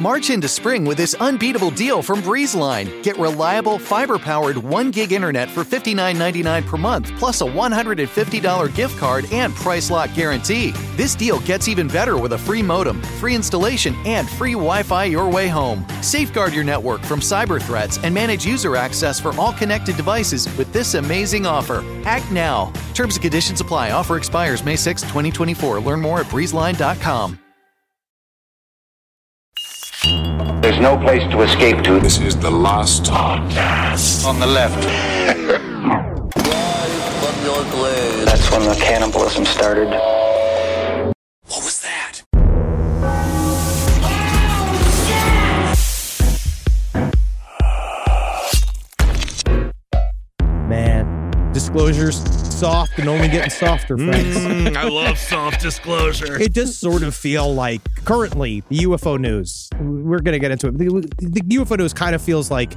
March into spring with this unbeatable deal from BreezeLine. Get reliable, fiber powered 1 gig internet for $59.99 per month, plus a $150 gift card and price lock guarantee. This deal gets even better with a free modem, free installation, and free Wi Fi your way home. Safeguard your network from cyber threats and manage user access for all connected devices with this amazing offer. Act now. Terms and conditions apply. Offer expires May 6, 2024. Learn more at breezeline.com. There's no place to escape to. This is the last podcast. On the left. That's when the cannibalism started. What was that? Man, disclosures soft and only getting softer, friends. Mm, I love soft disclosure. It does sort of feel like currently the UFO news. We're going to get into it. The, the UFO news kind of feels like,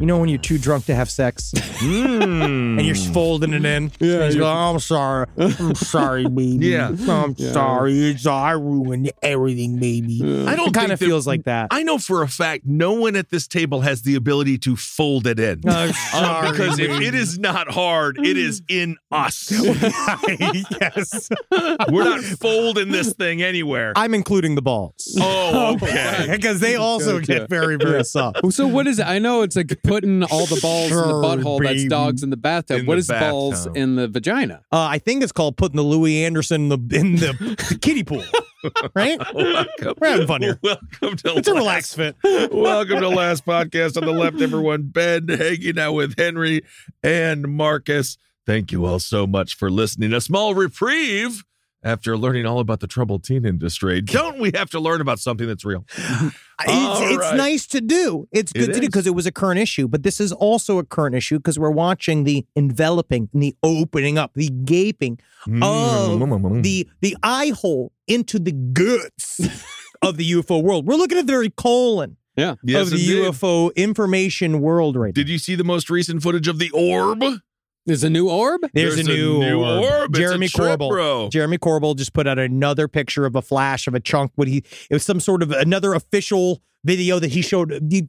you know, when you're too drunk to have sex Mm. and you're folding it in. Yeah, you go, I'm sorry. I'm sorry, baby. Yeah. I'm sorry. It's I ruined everything, baby. I don't It kind of feels like that. I know for a fact no one at this table has the ability to fold it in. I'm Um, sorry, because if it is not hard, it is in us. yes. We're not folding this thing anywhere. I'm including the balls. Oh, okay. Because they also get very, very soft. So what is it? I know it's like putting all the balls in the Sure, butthole. That's dogs in the bathtub. In what the is balls in the vagina? Uh, I think it's called putting the Louie Anderson in the in the, the kiddie pool. Right? Welcome. We're having fun here. Welcome to It's a last- relaxed fit. Welcome to last podcast on the left, everyone. Ben hanging out with Henry and Marcus. Thank you all so much for listening. A small reprieve after learning all about the troubled teen industry. Don't we have to learn about something that's real? It's, All it's right. nice to do. It's It good to do because it was a current issue. But this is also a current issue because we're watching the enveloping and the opening up, the gaping Mm. of the the eye hole into the guts of the UFO world. We're looking at the very colon Yeah. Yes, of the indeed. UFO information world right Did you see the most recent footage of the orb? There's a new orb. There's, There's a a new, new orb. orb. Jeremy trip, Corbell. bro. Jeremy Corbell just put out another picture of a flash of a chunk. What he it was some sort of another official video that he showed. He,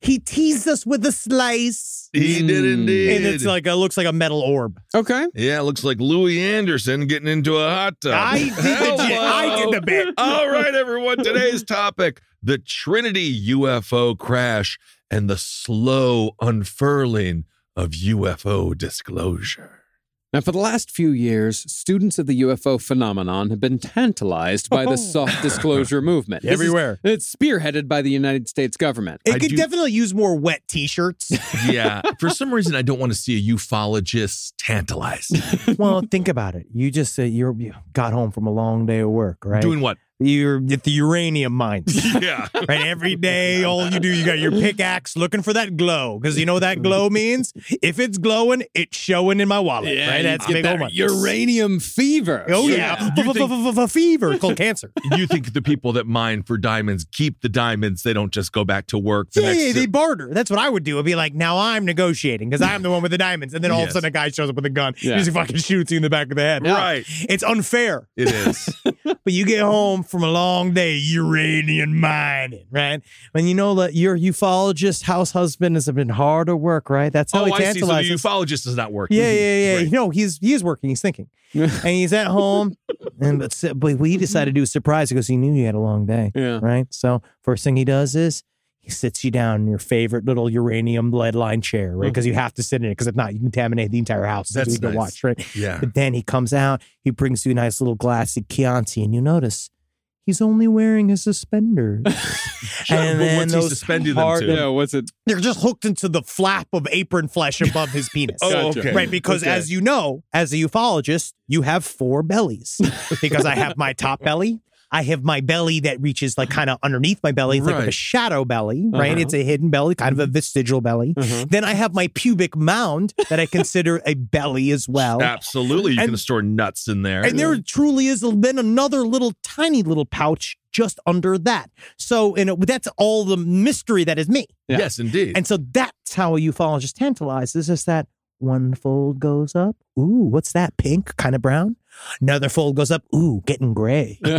he teased us with a slice, He did mm. indeed. and it's like it looks like a metal orb. Okay. yeah, it looks like Louie Anderson getting into a hot tub. I did the j- I did the bit. All right, everyone. Today's topic: the Trinity UFO crash and the slow unfurling of UFO disclosure. Now, for the last few years, students of the UFO phenomenon have been tantalized by the oh. soft disclosure movement. This is- Everywhere. it's spearheaded by the United States government. It I could do- definitely use more wet T-shirts. Yeah, for some reason, I don't want to see a ufologist tantalized. well, think about it. You just said you're, you got home from a long day of work, right? Doing what? You're at the uranium mines. Yeah. right? Every day, all you do, you got your pickaxe looking for that glow because you know what that glow means. If it's glowing, it's showing in my wallet. right? That's big that old money. uranium fever. Oh yeah, Do you think- F-f-f-f- fever. Called cancer. You think the people that mine for diamonds keep the diamonds? They don't just go back to work the Yeah, next. yeah, they barter. That's what I would do. I'd be like, now I'm negotiating because I'm the one with the diamonds, and then all of a sudden a guy shows up with a gun, Yeah. just fucking shoots you in the back of the head. Right. It's unfair. It is. But you get home from a long day uranium mining, right? And you know that your ufologist house husband has been hard at work, right? That's how oh, he I see. So the tantalizes. ufologist is not working. Yeah, yeah, yeah. Great. No, he's he is working. He's thinking, and he's at home. And but but he decided to do a surprise because he knew you had a long day. Yeah. Right. So first thing he does is he sits you down in your favorite little uranium lead line chair, right? Uh-huh. Because you have to sit in it. Because if not, you contaminate the entire house. That's you can nice. watch, right? Yeah. But then he comes out. He brings you a nice little glass of Chianti, and you notice. He's only wearing his suspenders. And but then what's he those suspending them hard- to? Yeah, what's it? They're just hooked into the flap of apron flesh above his penis. Oh, Gotcha. okay. Right, because Okay. as you know, as a ufologist, you have four bellies. because I have my top belly, I have my belly that reaches like kind of underneath my belly. It's like a shadow belly, right? Uh-huh. It's a hidden belly, kind of a vestigial belly. Uh-huh. Then I have my pubic mound that I consider a belly as well. Absolutely. You And- can store nuts in there. And there truly is then another little tiny little pouch just under that. So, and it, that's all the mystery that is me. Yeah. Yes, indeed. And so that's how a ufologist tantalized. Is just that one fold goes up. Ooh, what's that? Pink, kind of brown. Another fold goes up. Ooh, getting gray.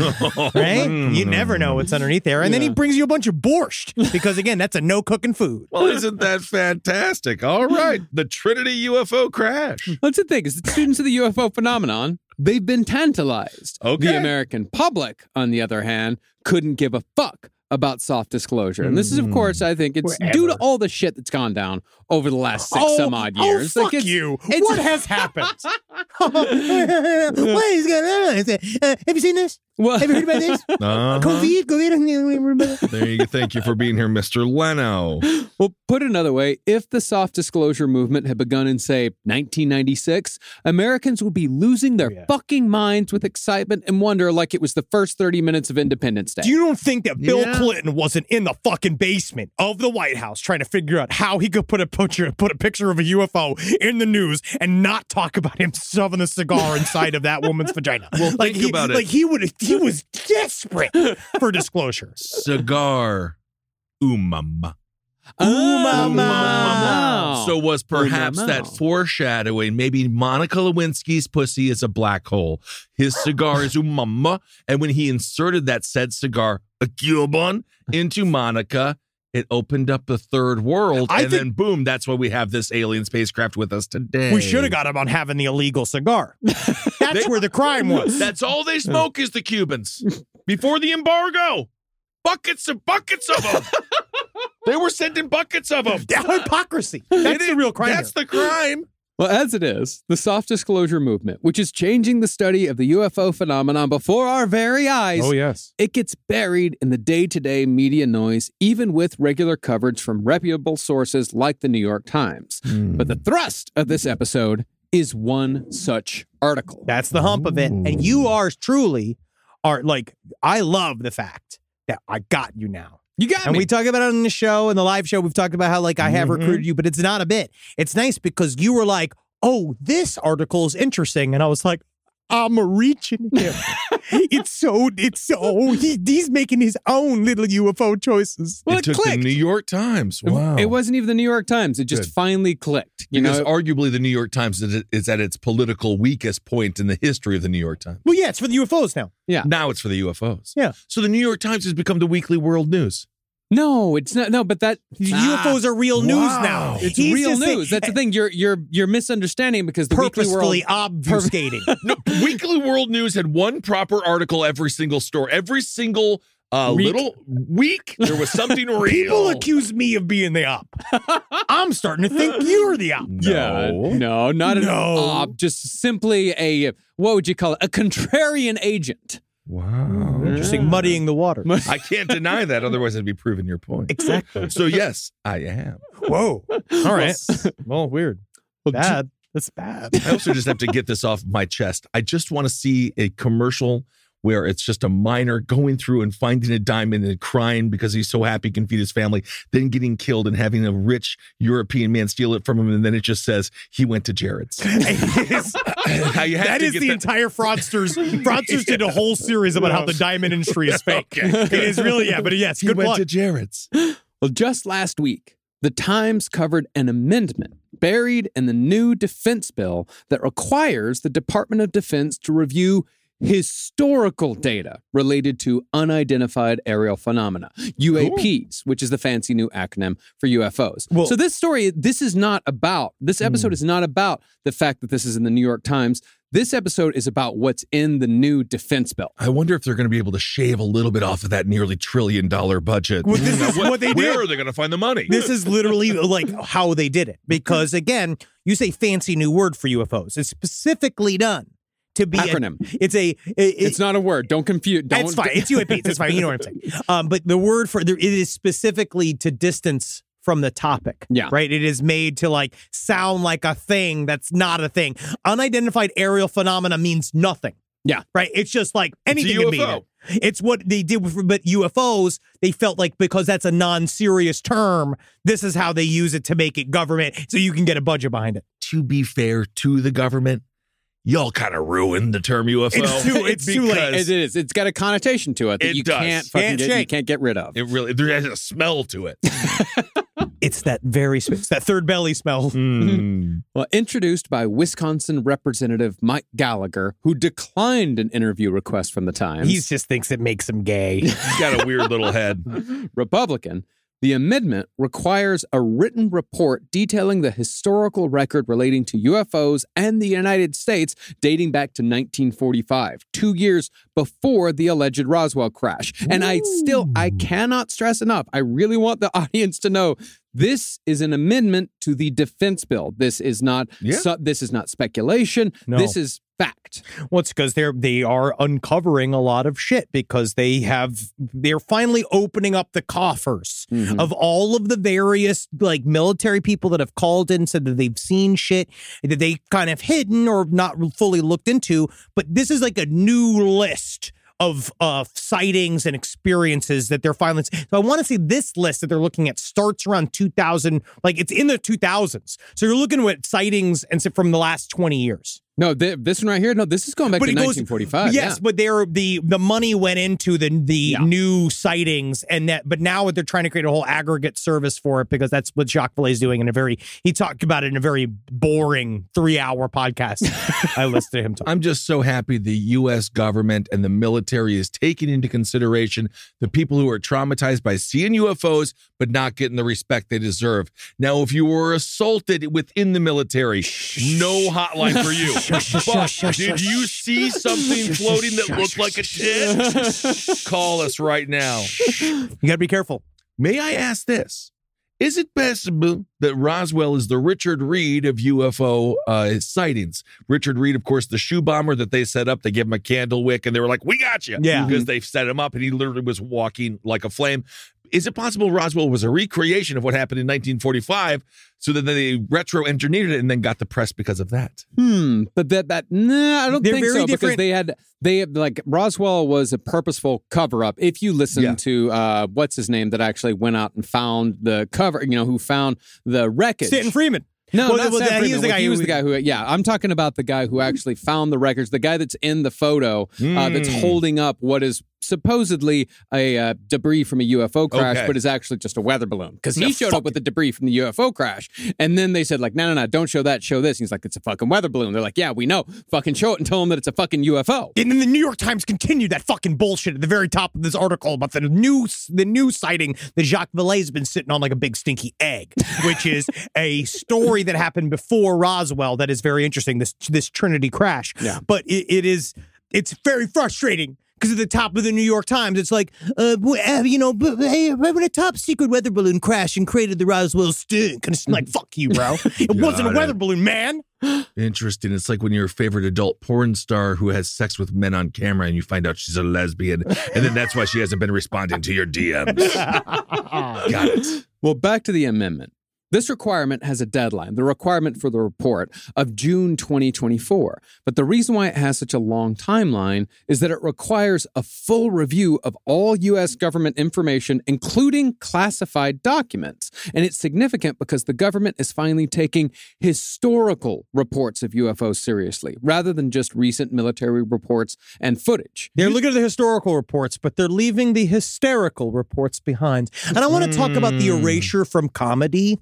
Right? You never know mm. what's underneath there. And then he brings you a bunch of borscht because, again, that's a no cooking food. Well, isn't that fantastic? All right. The Trinity UFO crash. That's the thing is the students of the UFO phenomenon, they've been tantalized. Okay. The American public, on the other hand, couldn't give a fuck about soft disclosure. And this is, of course, I think it's due to all the shit that's gone down over the last six some odd years. Oh, Like, fuck it's- you. it's- what has happened? what is going on? Uh, have you seen this? Well, Have you heard about this? Uh-huh. COVID? COVID? There you go. Thank you for being here, Mr. Leno. Well, put another way, if the soft disclosure movement had begun in, say, 1996, Americans would be losing their Oh, yeah. fucking minds with excitement and wonder like it was the first 30 minutes of Independence Day. You don't think that Bill Yeah. Clinton wasn't in the fucking basement of the White House trying to figure out how he could put a picture put a picture of a UFO in the news and not talk about him shoving a cigar inside of that woman's vagina? Well, like think he, about it. Like he would he was desperate for disclosure. Cigar. Umama. Oh. So was perhaps Umama. that foreshadowing? Maybe Monica Lewinsky's pussy is a black hole. His cigar is umama, and when he inserted that said cigar, a Cuban, into Monica, it opened up the third world, I and think- then boom, that's why we have this alien spacecraft with us today. We should have got him on having the illegal cigar. That's They- where the crime was. That's all they smoke is the Cubans. Before the embargo, buckets and buckets of them. they were sending buckets of them. yeah, hypocrisy. That's the real crime. That's here. the crime. Well, as it is, the soft disclosure movement, which is changing the study of the UFO phenomenon before our very eyes, Oh, yes. it gets buried in the day to day media noise, even with regular coverage from reputable sources like the New York Times. Hmm. But the thrust of this episode is one such article. That's the hump of it. And you are truly are like I love the fact that I got you now. You got And me. we talk about it on the show and the live show. We've talked about how like I have mm-hmm. recruited you, but it's not a bit. It's nice because you were like, "Oh, this article is interesting," and I was like, "I'm reaching him." it's so it's so he, he's making his own little UFO choices. Well, it it took clicked. the New York Times. Wow. It wasn't even the New York Times. It just Good. finally clicked. You because know, arguably the New York Times is is at its political weakest point in the history of the New York Times. Well, yeah, it's for the UFOs now. Yeah, now it's for the UFOs. Yeah. So the New York Times has become the weekly world news. No, it's not. No, but that Ah, UFOs are real news wow. now. It's He's real just saying- news. That's the thing. You're you're you're misunderstanding because the Weekly World. obfuscating. No, Weekly World News had one proper article every single store, every single uh, Week. little week. There was something real. People accuse me of being the op. I'm starting to think you're the op. Yeah, no, not an No. op. Just simply a what would you call it? A contrarian agent. Wow. Interesting, muddying the water. I can't deny that, otherwise I'd be proving your point. Exactly. So yes, I am. Whoa. All right. Well, weird. Well, Bad. That's bad. I also just have to get this off my chest. I just want to see a commercial where it's just a miner going through and finding a diamond and crying because he's so happy he can feed his family, then getting killed and having a rich European man steal it from him, and then it just says he went to Jared's. How you have that to is get the that- entire fraudsters. Fraudsters did a whole series about how the diamond industry is fake. It is really yeah, but yes, He good went plug. to Jared's. Well, just last week, the Times covered an amendment buried in the new defense bill that requires the Department of Defense to review historical data related to unidentified aerial phenomena, UAPs, which is the fancy new acronym for UFOs. Well- so this story, this is not about, this hmm. episode is not about the fact that this is in the New York Times. This episode is about what's in the new defense bill. I wonder if they're going to be able to shave a little bit off of that nearly trillion dollar budget. Well, this is what they Where are they going to find the money? This is literally like how they did it. Because again, you say fancy new word for UFOs. It's specifically done to be a- it's a it- It's not a word. Don't confuse. Don't, It's fine. It's UAPs. It's fine. You know what I'm saying. Um, but the word for there, it is specifically to distance from the topic. Yeah. Right. It is made to like sound like a thing that's not a thing. Unidentified aerial phenomena means nothing. Yeah. Right. It's just like a anything can be. It. It's what they did with but UFOs. They felt like because that's a non-serious term, this is how they use it to make it government, so you can get a budget behind it. To be fair to the government, y'all kind of ruined the term UFO. It's too- it's too late. because It is. It's got a connotation to it that It you does. can't fucking get, you can't get rid of. It really there has a smell to it. It's that very it's that third belly smell. Mm. Well, introduced by Wisconsin Representative Mike Gallagher, who declined an interview request from the Times. He just thinks it makes him gay. He's got a weird little head. Republican. The amendment requires a written report detailing the historical record relating to UFOs and the United States dating back to 1945, two years before the alleged Roswell crash. And I still, I cannot stress enough. I really want the audience to know this is an amendment to the defense bill. This is not, Yeah. su- this is not speculation. No. This is fact. Well, it's because they're they are uncovering a lot of shit because they have they're finally opening up the coffers Mhm. of all of the various like military people that have called in said that they've seen shit that they kind of hidden or not fully looked into. But this is like a new list of uh sightings and experiences that they're finally so I want to see this list that they're looking at starts around 2000 like it's in the 2000s so you're looking at sightings and from the last 20 years No, th- this one right here. No, this is going back to it goes- 1945. Yes, yeah. but they're the the money went into the the Yeah. new sightings and that but now they're trying to create a whole aggregate service for it because that's what Jacques Vallée is doing in a very he talked about it in a very boring three hour podcast. I listened to him talk. I'm just so happy the U.S. government and the military is taking into consideration the people who are traumatized by seeing UFOs but not getting the respect they deserve. Now, if you were assaulted within the military, no hotline for you. But did you see something floating that looked like a tit? Call us right now. You got to be careful. May I ask this? Is it possible that Roswell is the Richard Reid of UFO uh, sightings? Richard Reid, of course, the shoe bomber that they set up. They gave him a candle wick and they were like, We got you. Yeah. Because they set him up and he literally was walking like a flame. Is it possible Roswell was a recreation of what happened in 1945 so that they retro engineered it and then got the press because of that? Hmm, but that that nah, I don't They're think very so because they had they had, like Roswell was a purposeful cover up. If you listen Yeah. to uh what's his name that actually went out and found the cover, you know, who found the wreckage. Stanton Friedman. No, Well, not well, Stan he was the guy he who- was the guy who. Yeah, I'm talking about the guy who actually found the records. The guy that's in the photo uh, that's Mm. holding up what is supposedly a uh, debris from a UFO crash, Okay. but is actually just a weather balloon because No, he showed fuck up with the debris from the UFO crash, and then they said like, no, no, no, don't show that, show this. And he's like, it's a fucking weather balloon. They're like, yeah, we know, fucking show it and tell them that it's a fucking UFO. And then the New York Times continued that fucking bullshit at the very top of this article about the new the new sighting that Jacques Vallée has been sitting on like a big stinky egg, which is a story that happened before Roswell that is very interesting. This this Trinity crash, Yeah. But it, it is it's very frustrating. Because at the top of the New York Times, it's like, uh, uh, you know, b- hey, when a top secret weather balloon crashed and created the Roswell stink. And it's like, fuck you, bro. It wasn't a weather it. balloon, man. Interesting. It's like when your favorite adult porn star who has sex with men on camera and you find out she's a lesbian, and then that's why she hasn't been responding to your DMs. Got it. Well, back to the amendment. This requirement has a deadline, the requirement for the report of June 2024. But the reason why it has such a long timeline is that it requires a full review of all U.S. government information, including classified documents. And it's significant because the government is finally taking historical reports of UFOs seriously, rather than just recent military reports and footage. They're looking at the historical reports, but they're leaving the hysterical reports behind. And I want to talk about the hmm. erasure from comedy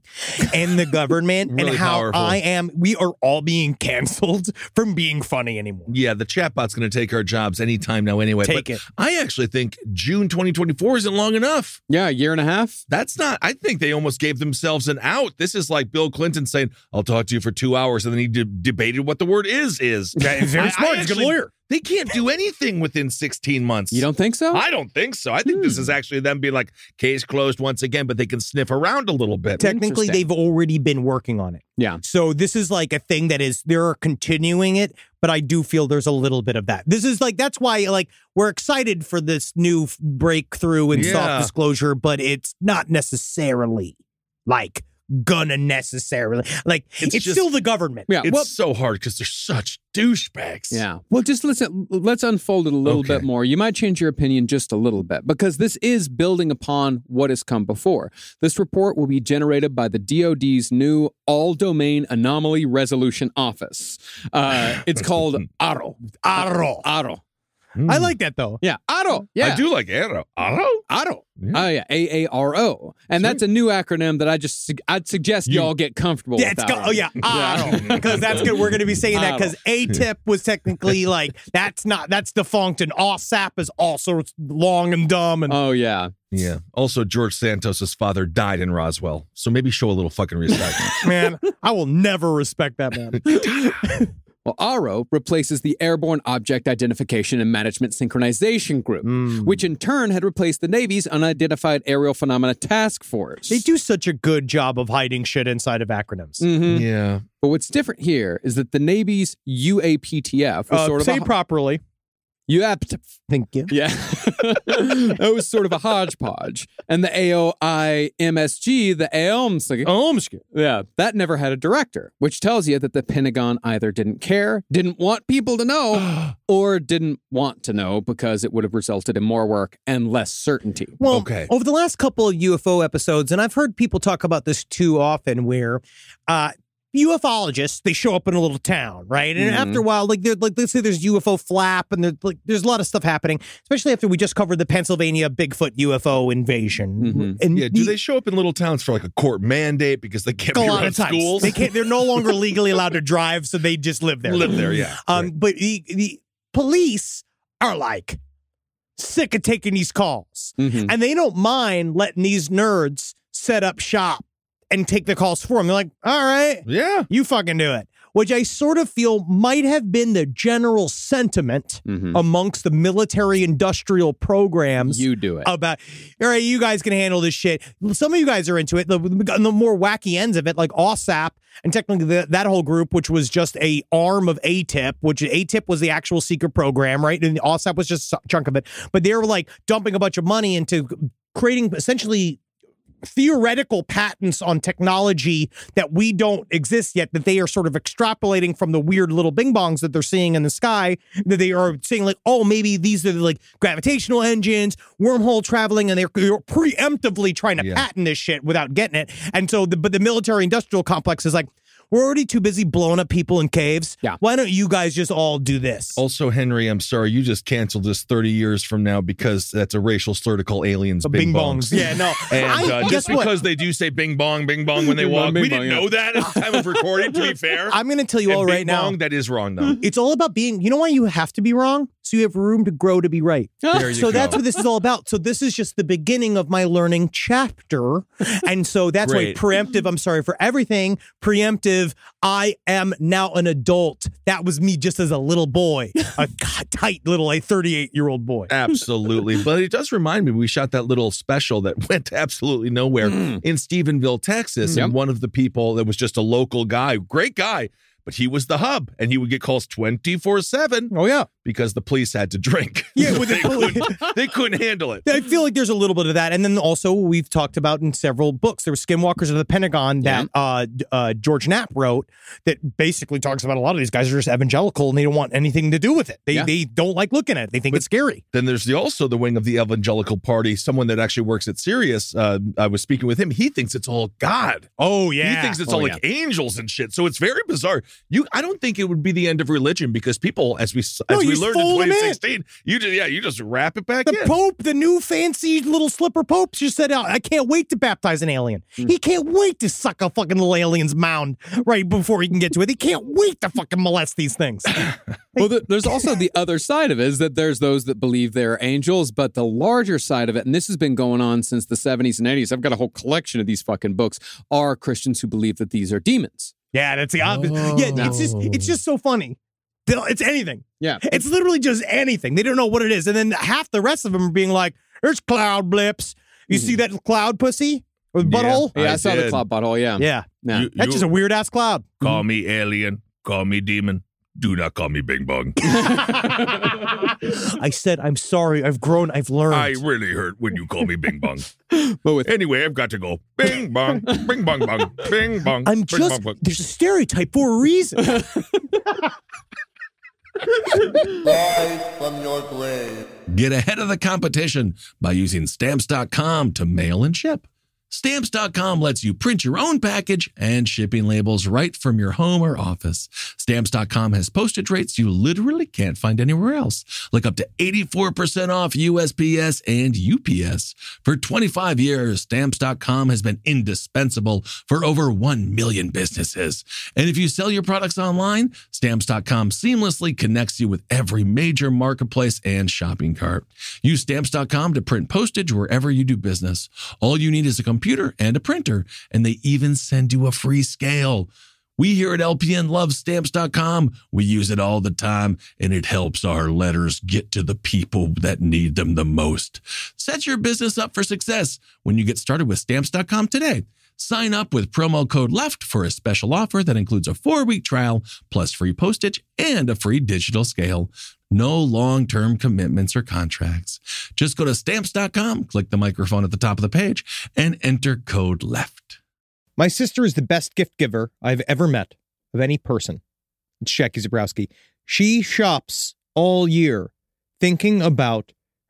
and the government and how powerful. I am. We are all being canceled from being funny anymore. Yeah, the chatbot's going to take our jobs anytime now, anyway. Take but it. I actually think June 2024 isn't long enough. Yeah, a year and a half. That's not, I think they almost gave themselves an out. This is like Bill Clinton saying, I'll talk to you for two hours. And then he de- debated what the word is, is. Yeah, he's very I- I smart. He's a good lawyer. They can't do anything within 16 months. You don't think so? I don't think so. I think this Hmm. is actually them being like, case closed once again, but they can sniff around a little bit. Technically, they've already been working on it. yeah. So this is like a thing that is they're continuing it, but I do feel there's a little bit of that. This is like that's why like we're excited for this new breakthrough in Yeah. soft disclosure, but it's not necessarily like gonna necessarily like. It's, It's just- still the government. Yeah. It's well, so hard because they're such douchebags. Yeah. Well, just listen. Let's unfold it a little Okay. bit more. You might change your opinion just a little bit because this is building upon what has come before. This report will be generated by the DoD's new All Domain Anomaly Resolution Office. Uh, it's called ARO. Aro. ARO. I hmm. like that though. Yeah, ARO. Yeah, I do like Arrow. Arrow? ARO. Yeah. Oh yeah, A A R O, and that's a new acronym that I just su- I'd suggest You- y'all get comfortable Yeah, with. it's that go, oh yeah, Aro. Because that's good. We're going to be saying that because ATIP was technically like that's not that's defunct, and all. OSAP is also long and dumb. And Oh yeah. Yeah. Also, George Santos's father died in Roswell, so maybe show a little fucking respect. man, I will never respect that man. Well, ARO replaces the Airborne Object Identification and Management Synchronization Group, Mm. which in turn had replaced the Navy's Unidentified Aerial Phenomena Task Force. They do such a good job of hiding shit inside of acronyms. Mhm. yeah. But what's different here is that the Navy's UAPTF was Uh, sort of say a properly. UAPTF. Thank you. Yeah. that was sort of a hodgepodge. And the AOIMSG, the AOMS, Omsk. yeah, that never had a director, which tells you that the Pentagon either didn't care, didn't want people to know, or didn't want to know because it would have resulted in more work and less certainty. Well, Okay. over the last couple of UFO episodes, and I've heard people talk about this too often, where uh, ufologists they show up in a little town, right? And Mhm. after a while, like they're like let's say there's UFO flap, and there's like there's a lot of stuff happening, especially after we just covered the Pennsylvania Bigfoot UFO invasion. Mhm. And Yeah. Do the- they show up in little towns for like a court mandate because they can't a be lot of times schools? they can't. They're no longer legally allowed to drive, so they just live there. live there. Yeah. Um, but the the police are like sick of taking these calls. Mhm. and they don't mind letting these nerds set up shop and take the calls for them. They're like, all right, yeah. you fucking do it. Which I sort of feel might have been the general sentiment Mhm. amongst the military industrial programs. You do it. about all right, you guys can handle this shit. Some of you guys are into it. The, the more wacky ends of it, like OSAP, and technically the, that whole group, which was just a arm of ATIP, which ATIP was the actual secret program, right? And OSAP was just a chunk of it. But they were like dumping a bunch of money into creating essentially theoretical patents on technology that we don't exist yet that they are sort of extrapolating from the weird little bing bongs that they're seeing in the sky that they are saying like oh maybe these are like gravitational engines wormhole traveling and they're, they're preemptively trying to Yeah. patent this shit without getting it and so the, but the military industrial complex is like we're already too busy blowing up people in caves Yeah. why don't you guys just all do this Also, Henry, I'm sorry, you just canceled this 30 years from now because that's a racial slur to call aliens bing, bing bongs yeah no And I- uh, guess just what? because they do say bing bong, bing bong when they Bing walk, bing we bong, didn't yeah. know that at the time of recording, to be fair. i'm gonna tell you And all bing right now bong, that is wrong, though. It's all about being, you know why you have to be wrong? So you have room to grow to be right. There you so that's what this is all about. So this is just the beginning of my learning chapter. And so that's Great. why preemptive, I'm sorry for everything. Preemptive, I am now an adult. That was me just as a little boy, a tight little like 38 year old boy. Absolutely. But it does remind me, we shot that little special that went absolutely nowhere mm. in Stephenville, Texas. Mm. Yep. And one of the people that was just a local guy, great guy, but he was the hub and he would get calls 24 7 Oh, yeah. because the police had to drink. Yeah, with the they, couldn't, they couldn't handle it. I feel like there's a little bit of that, and then also we've talked about in several books. There was Skinwalkers of the Pentagon that uh, uh, George Knapp wrote that basically talks about a lot of these guys are just evangelical and they don't want anything to do with it. They Yeah. they don't like looking at it. They think it's scary. Then there's the, also the wing of the evangelical party, someone that actually works at Sirius. Uh, I was speaking with him. He thinks it's all God. Oh yeah. He thinks it's Oh, all like angels and shit. So it's very bizarre. You, I don't think it would be the end of religion because people, as we as No, we learned in fold 'em in. 2016, you just yeah, you just wrap it back up. The in. Pope, the new fancy little slipper Pope, just said, "I can't wait to baptize an alien. Hmm. He can't wait to suck a fucking little alien's mound right before he can get to it. He can't wait to fucking molest these things." Well, th- there's also the other side of it is that there's those that believe they're angels, but the larger side of it, and this has been going on since the 70s and 80s, I've got a whole collection of these fucking books, are Christians who believe that these are demons. Yeah, that's the obvious. Yeah, it's just it's oh. just so funny. They'll- It's anything. Yeah. It's literally just anything. They don't know what it is. And then half the rest of them are being like, there's cloud blips. You see hmm. that cloud pussy with Yeah. butthole? Yeah, I, I saw the cloud bottle. Yeah. Yeah. Yeah. You- That's you- just a weird ass cloud. Call hmm. me alien. Call me demon. Do not call me Bing Bong. I said, I'm sorry. I've grown. I've learned. I really hurt when you call me Bing Bong. But with Anyway, I've got to go. Bing Bong, Bing Bong Bong, Bing Bong. I'm bing, just, bong, bong. there's a stereotype for a reason. Get ahead of the competition by using stamps.com to mail and ship. Stamps.com lets you print your own package and shipping labels right from your home or office. Stamps.com has postage rates you literally can't find anywhere else, like up to 84% off USPS and UPS. For 25 years, Stamps.com has been indispensable for over 1 million businesses. And if you sell your products online, Stamps.com seamlessly connects you with every major marketplace and shopping cart. Use Stamps.com to print postage wherever you do business. All you need is a computer and a printer, and they even send you a free scale. We here at LPN love stamps.com. We use it all the time, and it helps our letters get to the people that need them the most. Set your business up for success when you get started with stamps.com today. Sign up with promo code LEFT for a special offer that includes a four week trial, plus free postage and a free digital scale. No long term commitments or contracts. Just go to stamps.com, click the microphone at the top of the page, and enter code LEFT. My sister is the best gift giver I've ever met of any person. It's Jackie Zebrowski. She shops all year thinking about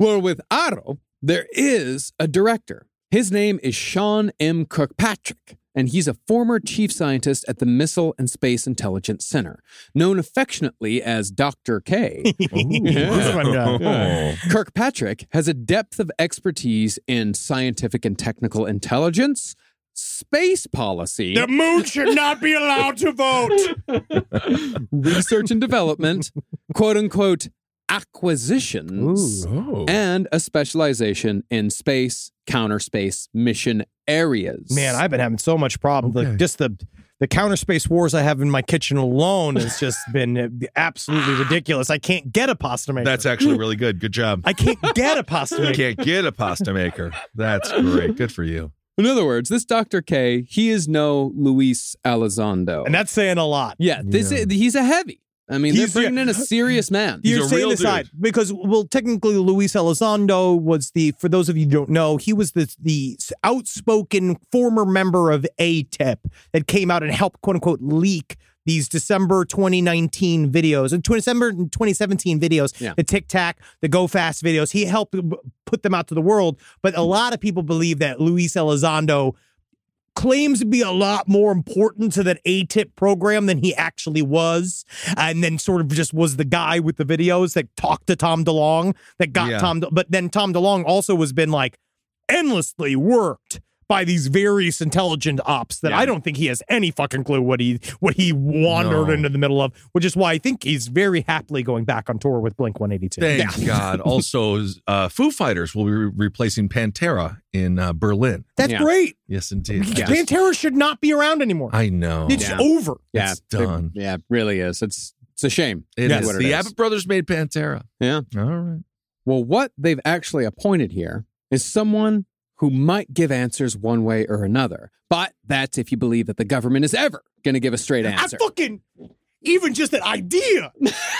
Well, with Arrow, there is a director. His name is Sean M. Kirkpatrick, and he's a former chief scientist at the Missile and Space Intelligence Center, known affectionately as Dr. K. This is fun. Oh. Kirkpatrick has a depth of expertise in scientific and technical intelligence, space policy, The moon should not be allowed to vote. research and development, quote unquote, acquisitions, Oh. and a specialization in space, counter space mission areas. Man, I've been having so much problem. Okay. Like just the the counter space wars I have in my kitchen alone has just been uh, absolutely ridiculous. I can't get a pasta maker. That's actually really good. Good job. I can't get a pasta You maker. can't get a pasta maker. That's great. Good for you. In other words, this Dr. K, he is no Luis Elizondo. And that's saying a lot. yeah, this Is, he's a heavy. I mean, He's- they're bringing yeah. in a serious man. You're a saying real this dude. side because, well, technically, Luis Elizondo was the. For those of you who don't know, he was the the outspoken former member of ATIP that came out and helped quote unquote leak these December 2019 videos and December 2017 videos, Yeah. the Tic Tac, the Go Fast videos. He helped put them out to the world, but a lot of people believe that Luis Elizondo claims to be a lot more important to that ATIP program than he actually was. And then sort of just was the guy with the videos that talked to Tom DeLonge that got Yeah. Tom. De- but then Tom DeLonge also has been like endlessly worked by these various intelligent ops that Yeah. I don't think he has any fucking clue what he what he wandered No. into the middle of, which is why I think he's very happily going back on tour with Blink 182. Thank God. Also, uh, Foo Fighters will be re- replacing Pantera in uh, Berlin. That's Yeah. great. Yes, indeed. I, just- Pantera should not be around anymore. I know. it's Yeah. over. yeah, it's they- done. Yeah, it really is. It's it's a shame. It Yes. is. what it The is. Abbott brothers made Pantera. Yeah. All right. Well, what they've actually appointed here is someone who might give answers one way or another. But that's if you believe that the government is ever going to give a straight answer. I fucking even just that idea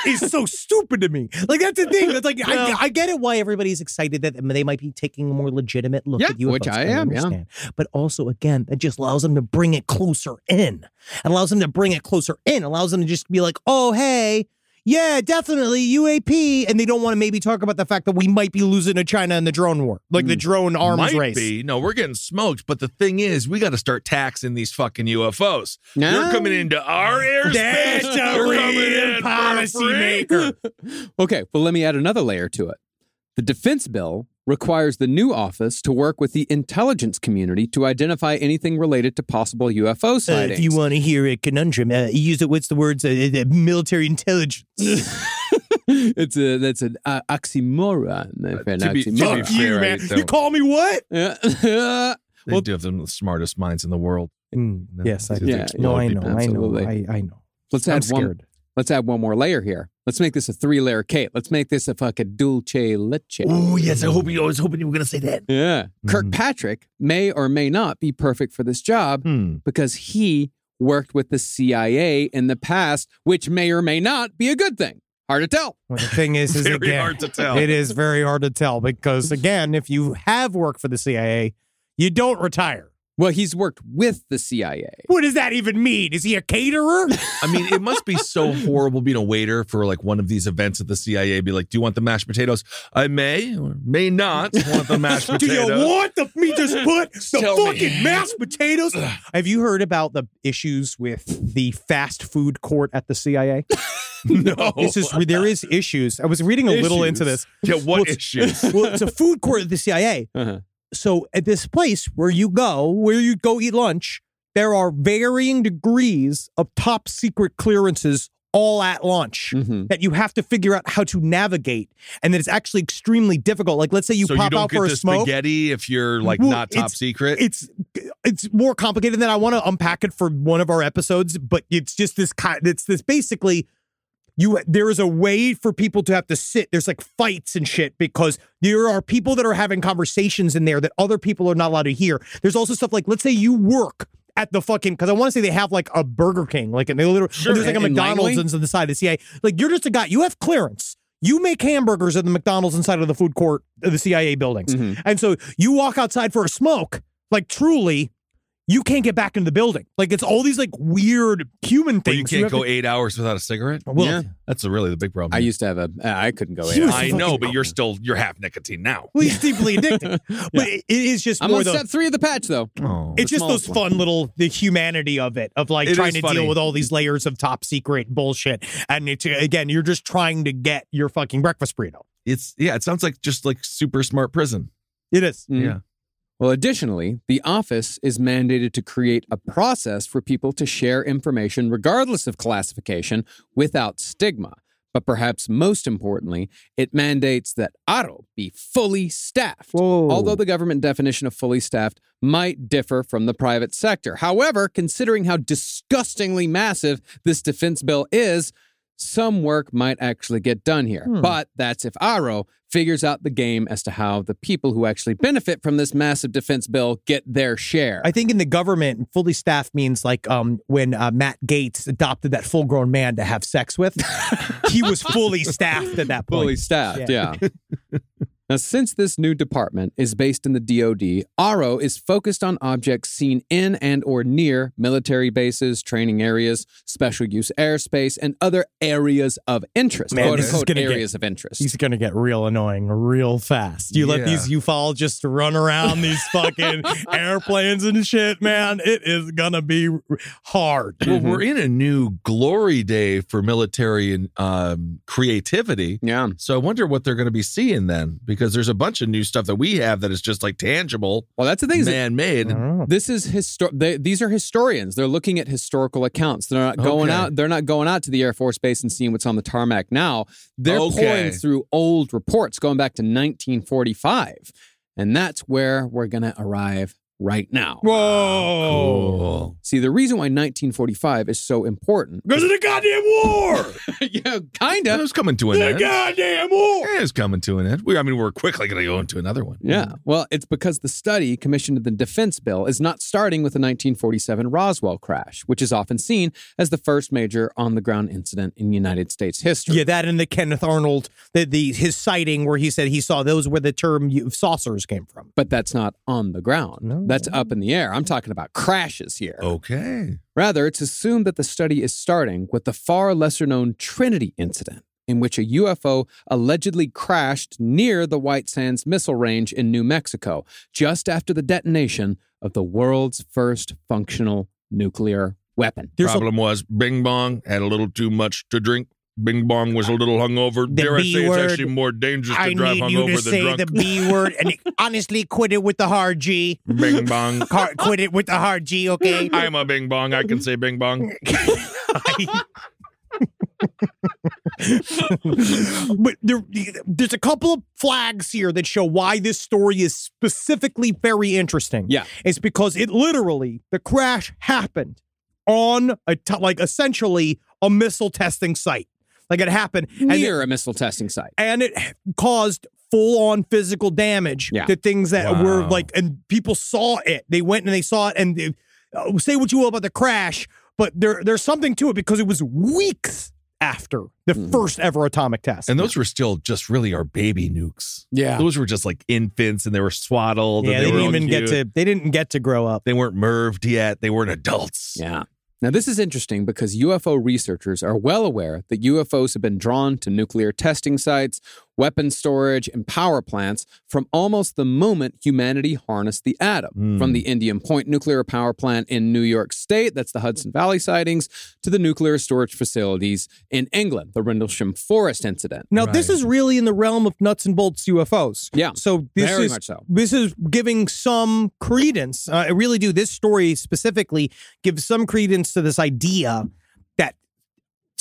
is so stupid to me. Like that's the thing. That's like I, I get it why everybody's excited that they might be taking a more legitimate look Yeah, at UFOs. which I am, yeah. But also, again, that just allows them to bring it closer in. It allows them to bring it closer in. Allows them to just be like, oh hey. Yeah, definitely UAP, and they don't want to maybe talk about the fact that we might be losing to China in the drone war, like the mm. drone arms Might race. be. No, we're getting smoked. But the thing is, we got to start taxing these fucking UFOs. No. They're coming into our airspace. That's a They're coming real in for policymaker. Okay, well, let me add another layer to it. The defense bill requires the new office to work with the intelligence community to identify anything related to possible UFO Uh, sightings. if you want to hear a conundrum, uh, use it. What's the words? Uh, uh, military intelligence. it's a that's an uh, oxymoron. my friend, to be- to be oxymoron. Fuck you, man. You call me what? Yeah. They Well- do have the smartest minds in the world. Mm, No, yes, I it's do. Yeah, no, I explode know, I know, I, I know. let's I'm add one. Let's add one more layer here. Let's make this a three layer cake. Let's make this a fucking dulce leche. Oh yes, I hope you. I was hoping you were going to say that. Yeah. Mhm. Kirkpatrick may or may not be perfect for this job Hmm. because he worked with the CIA in the past, which may or may not be a good thing. Hard to tell. Well, the thing is, is Very again, hard to tell. It is very hard to tell because, again, if you have worked for the CIA, you don't retire. Well, he's worked with the CIA. What does that even mean? Is he a caterer? I mean, it must be so horrible being a waiter for like one of these events at the CIA. Be like, do you want the mashed potatoes? I may or may not want the mashed potatoes. Do you want the me just put the Tell me. fucking mashed potatoes? Have you heard about the issues with the fast food court at the CIA? no. This is there is issues. I was reading a little into this. Yeah, what Well, it's- issues? Well, it's a food court at the CIA. Uh-huh. So at this place where you go, where you go eat lunch, there are varying degrees of top secret clearances all at lunch Mhm. that you have to figure out how to navigate, and that it's actually extremely difficult. Like let's say you so pop you out get for a the smoke. spaghetti if you're like Well, not top it's- secret. It's it's more complicated than I want to unpack it for one of our episodes, but it's just this kind. It's this basically you there is a way for people to have to sit there's like fights and shit because there are people that are having conversations in there that other people are not allowed to hear there's also stuff like let's say you work at the fucking because I want to say they have like a Burger King, like and they literally Sure. there's like a In McDonald's Langley? inside the side of the CIA. Like you're just a guy, you have clearance. You make hamburgers at the McDonald's inside of the food court of the CIA buildings. Mhm. And so you walk outside for a smoke, like truly, you can't get back into the building. Like it's all these like weird human But things. you can't have go to- eight hours without a cigarette. Well, Yeah. That's really the big problem. I used to have a. I couldn't go. Eight hours. I know, but you're still you're half nicotine now. well, he's deeply addicted. But it, it is just I'm more on the. step three of the patch though. Oh, it's just smallest those one. fun little the humanity of it of like It trying to funny. deal with all these layers of top secret bullshit and it's again you're just trying to get your fucking breakfast burrito it's yeah. It sounds like just like super smart prison. it is Mm. Yeah. Well, additionally, the office is mandated to create a process for people to share information regardless of classification without stigma. But perhaps most importantly, it mandates that Aro be fully staffed. Whoa. Although the government definition of fully staffed might differ from the private sector. However, considering how disgustingly massive this defense bill is, some work might actually get done here. Hmm. But that's if Aro figures out the game as to how the people who actually benefit from this massive defense bill get their share. I think in the government, fully staffed means like um, when uh, Matt Gaetz adopted that full grown man to have sex with. he was fully staffed at that point. Fully staffed, yeah. now, since this new department is based in the DoD, AARO is focused on objects seen in and or near military bases, training areas, special use airspace, and other areas of interest. Man, quote this is unquote gonna get- areas of interest. He's going to get real annoying real fast. You let Yeah. these ufologists run around these fucking airplanes and shit, man. It is going to be hard. Well, we're in a new glory day for military and um, creativity. yeah. So I wonder what they're going to be seeing then, because there's a bunch of new stuff that we have that is just like tangible, Well, that's the thing. man made. Oh. This is histor- they, these are historians. They're looking at historical accounts. They're not going Okay. out. They're not going out to the Air Force Base and seeing what's on the tarmac now. They're Okay. pouring through old reports going back to 1945, and that's where we're going to arrive right now. Whoa. See, the reason why 1945 is so important, Because of the goddamn war. yeah, kind of. It's coming to an the end. goddamn war. It is coming to an end. We, I mean, we're quickly going to go into another one. Yeah. Well, it's because the study commissioned in the defense bill is not starting with the 1947 Roswell crash, which is often seen as the first major on the ground incident in United States history. Yeah, that and the Kenneth Arnold, the, the his sighting where he said he saw those where the term saucers came from. But that's not on the ground. No. That's up in the air. I'm talking about crashes here. Okay. Rather, it's assumed that the study is starting with the far lesser known Trinity incident, in which a UFO allegedly crashed near the White Sands Missile Range in New Mexico just after the detonation of the world's first functional nuclear weapon. There's a- Problem was Bing Bong had a little too much to drink. Bing Bong was a little hungover. The Dare I B say word. it's actually more dangerous to I drive need you hungover to than say drunk. the B word and honestly quit it with the hard G. Bing Bong. Car- quit it with the hard G, okay? I'm a Bing Bong. I can say Bing Bong. but there, there's a couple of flags here that show why this story is specifically very interesting. Yeah. It's because it literally, the crash happened on a, t- like essentially a missile testing site. Like it happened. and it- Near a missile testing site. and it caused full on physical damage Yeah. to things that were like, and people saw it. They went and they saw it, and they, uh, say what you will about the crash, but there there's something to it because it was weeks after the Mhm. first ever atomic test. And those were still just really our baby nukes. Yeah. Those were just like infants and they were swaddled. yeah, and they, they, didn't all even get to they didn't get to grow up. They weren't MIRVed yet. They weren't adults. Yeah. Now, this is interesting because UFO researchers are well aware that UFOs have been drawn to nuclear testing sites, weapon storage, and power plants from almost the moment humanity harnessed the atom. Hmm. From the Indian Point nuclear power plant in New York State, that's the Hudson Valley sightings, to the nuclear storage facilities in England, the Rendlesham Forest incident. Now, this is really in the realm of nuts and bolts UFOs. Yeah, So this very is much so. this is giving some credence. Uh, I really do. This story specifically gives some credence to this idea that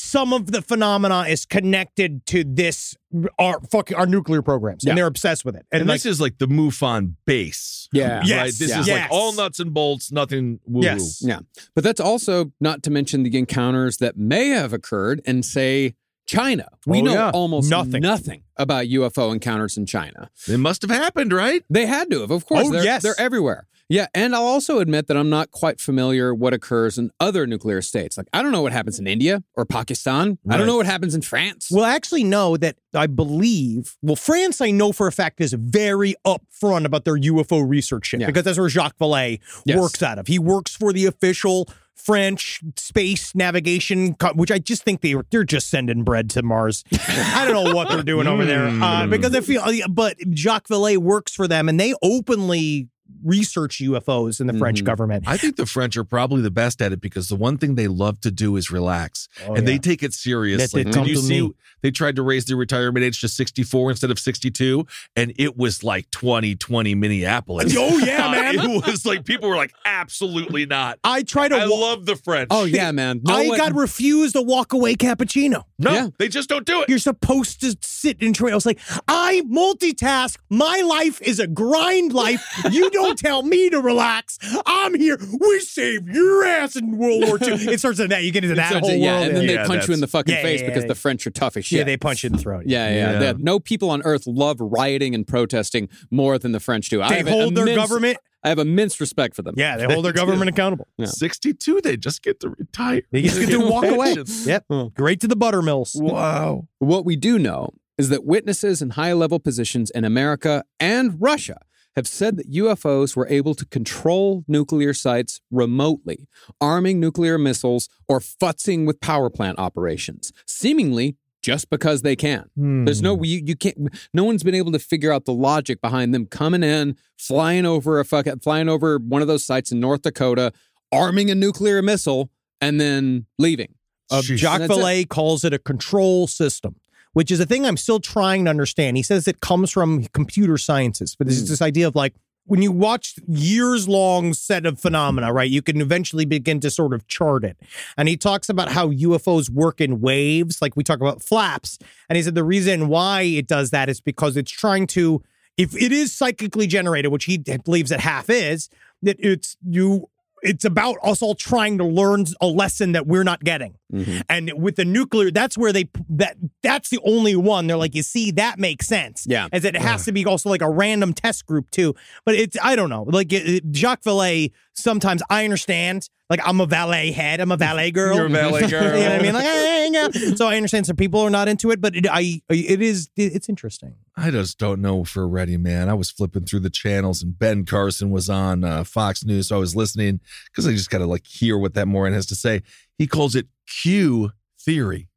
some of the phenomena is connected to this our fucking our nuclear programs, Yeah. and they're obsessed with it. And, And, like, this is like the MUFON base. Yeah. Yes, Right? This yeah. is Yes. like all nuts and bolts, nothing woo Yes. Yeah. But that's also not to mention the encounters that may have occurred and say, China. We Oh, know yeah. almost Nothing. nothing. about UFO encounters in China. It must have happened, right? They had to have, of course. Oh, they're, yes. They're everywhere. Yeah, and I'll also admit that I'm not quite familiar what occurs in other nuclear states. Like I don't know what happens in India or Pakistan. I don't know what happens in France. Well, I actually know that I believe, well, France, I know for a fact is very upfront about their UFO research shit Yeah. because that's where Jacques Vallée Yes. works out of. He works for the official French space navigation, which I just think they they're just sending bread to Mars. I don't know what they're doing over there uh, because I feel, but Jacques Vallée works for them, and they openly research UFOs in the French Mhm. government. I think the French are probably the best at it because the one thing they love to do is relax, Oh, and yeah. they take it seriously. Let Did you see? me. They tried to raise their retirement age to 64 instead of 62, and it was like 2020 Minneapolis. Oh, yeah, Uh, man. It was like people were like, absolutely not. I try to. I wa- love the French. oh yeah, man. No I one- got refused a walk away cappuccino. No, Yeah. they just don't do it. You're supposed to sit in train. I was like, I multitask. My life is a grind life. You don't tell me to relax. I'm here. We saved your ass in World War II. It starts at that. You get into that whole at- yeah, world. and then Yeah, they punch you in the fucking Yeah, face because the French are tough as shit. yeah, they punch you in the throat. Yeah, yeah, Yeah. No people on earth love rioting and protesting more than the French do. I They hold their immense- government. I have immense respect for them. Yeah, they hold their government accountable. Yeah. 62, they just get to retire. They just get to walk away. Yep. Great to the buttermills. Wow. What we do know is that witnesses in high level positions in America and Russia have said that UFOs were able to control nuclear sites remotely, arming nuclear missiles or futzing with power plant operations, seemingly just because they can. There's no you, you can't no one's been able to figure out the logic behind them coming in, flying over a fucking flying over one of those sites in North Dakota, arming a nuclear missile, and then leaving. Uh, Jacques That's. Vallée calls it a control system, which is a thing I'm still trying to understand. He says it comes from computer sciences, but Hmm. it's this idea of like when you watch years long set of phenomena, right? You can eventually begin to sort of chart it. And he talks about how UFOs work in waves, like we talk about flaps. And he said the reason why it does that is because it's trying to, if it is psychically generated, which he believes it half is, that it's you. It's about us all trying to learn a lesson that we're not getting. Mm-hmm. And with the nuclear, that's where they that that's the only one. They're like, you see, that makes sense. Yeah. as it has to be also like a random test group too. But it's I don't know. Like it, it- Jacques Vallée, sometimes I understand. Like I'm a valet head. I'm a valet girl. You're a valet girl. you know what I mean? Like, yeah. so I understand some people are not into it, but it, I it is it's interesting. I just don't know if we're ready, man. I was flipping through the channels and Ben Carson was on uh, Fox News. So I was listening because I just got to like hear what that moron has to say. He calls it Q theory.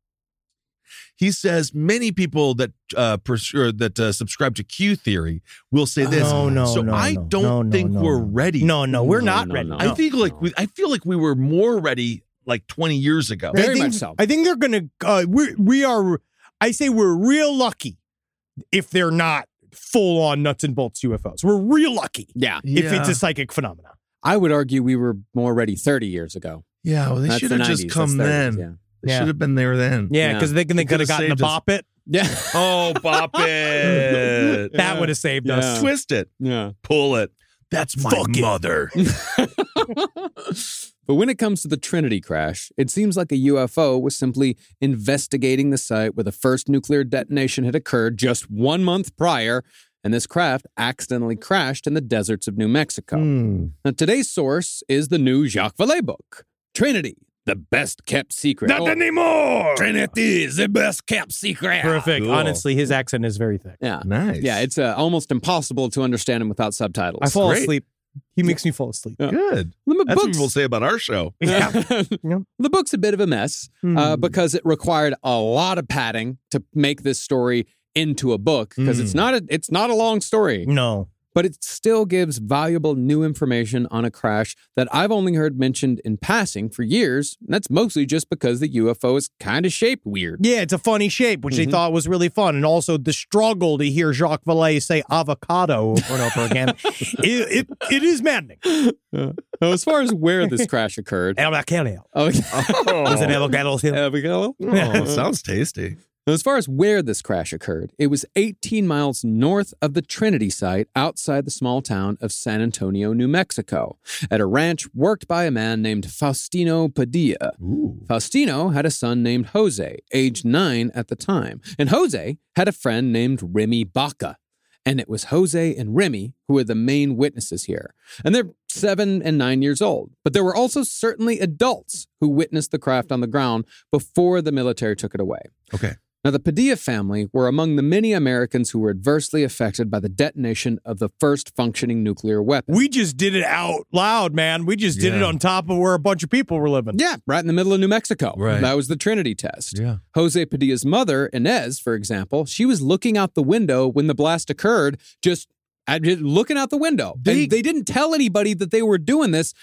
He says many people that uh, pers- or that uh, subscribe to Q theory will say this. Oh, no, so no, I no, don't no, no, think no, we're no. ready. No, no, we're No, not no, ready. no. I think like we, I feel like we were more ready like 20 years ago. I Very think- much so. I think they're gonna. Uh, we we are. I say we're real lucky if they're not full on nuts and bolts UFOs. We're real lucky Yeah. if it's a psychic phenomenon. I would argue we were more ready 30 years ago. yeah, well, they should have 90s, just come 30s, then. yeah. They Yeah. should have been there then. Yeah, Yeah. because they they could could've gotten the saved us. bop it. Yeah. Oh, bop it. That would have saved Yeah. us. Twist it. yeah. Pull it. That's my Fuck it. mother. But when it comes to the Trinity crash, it seems like a UFO was simply investigating the site where the first nuclear detonation had occurred just one month prior, and this craft accidentally crashed in the deserts of New Mexico. Hmm. Now, today's source is the new Jacques Vallée book, Trinity, the best kept secret. Not Oh, anymore. Trinity, is the best kept secret. Perfect. Cool. Honestly, his accent is very thick. Yeah. Nice. Yeah, it's uh, almost impossible to understand him without subtitles. I fall great. asleep. He makes me fall asleep. Yeah. good. The That's what books- people say about our show. Yeah. the book's a bit of a mess uh, Hmm. because it required a lot of padding to make this story into a book because it's Hmm. not a it's not a long story, No. But it still gives valuable new information on a crash that I've only heard mentioned in passing for years. And that's mostly just because the UFO is kind of shaped weird. Yeah, it's a funny shape, which they Mhm. thought was really fun. And also the struggle to hear Jacques Vallée say avocado over and over again. it, it, it is maddening. Now, as far as where this crash occurred, Avocado. oh, Was it avocado hill? There we go. Oh, sounds tasty. Now, as far as where this crash occurred, it was 18 miles north of the Trinity site outside the small town of San Antonio, New Mexico, at a ranch worked by a man named Faustino Padilla. Ooh. Faustino had a son named Jose, aged nine at the time, and Jose had a friend named Remy Baca. And it was Jose and Remy who were the main witnesses here. And they're seven and nine years old. But there were also certainly adults who witnessed the craft on the ground before the military took it away. Okay. Now, the Padilla family were among the many Americans who were adversely affected by the detonation of the first functioning nuclear weapon. We just did it out loud, man. We just did it on top of where a bunch of people were living. yeah, right in the middle of New Mexico. Right. That was the Trinity test. Yeah. Jose Padilla's mother, Inez, for example, she was looking out the window when the blast occurred, just uh, just looking out the window. They- and they didn't tell anybody that they were doing this.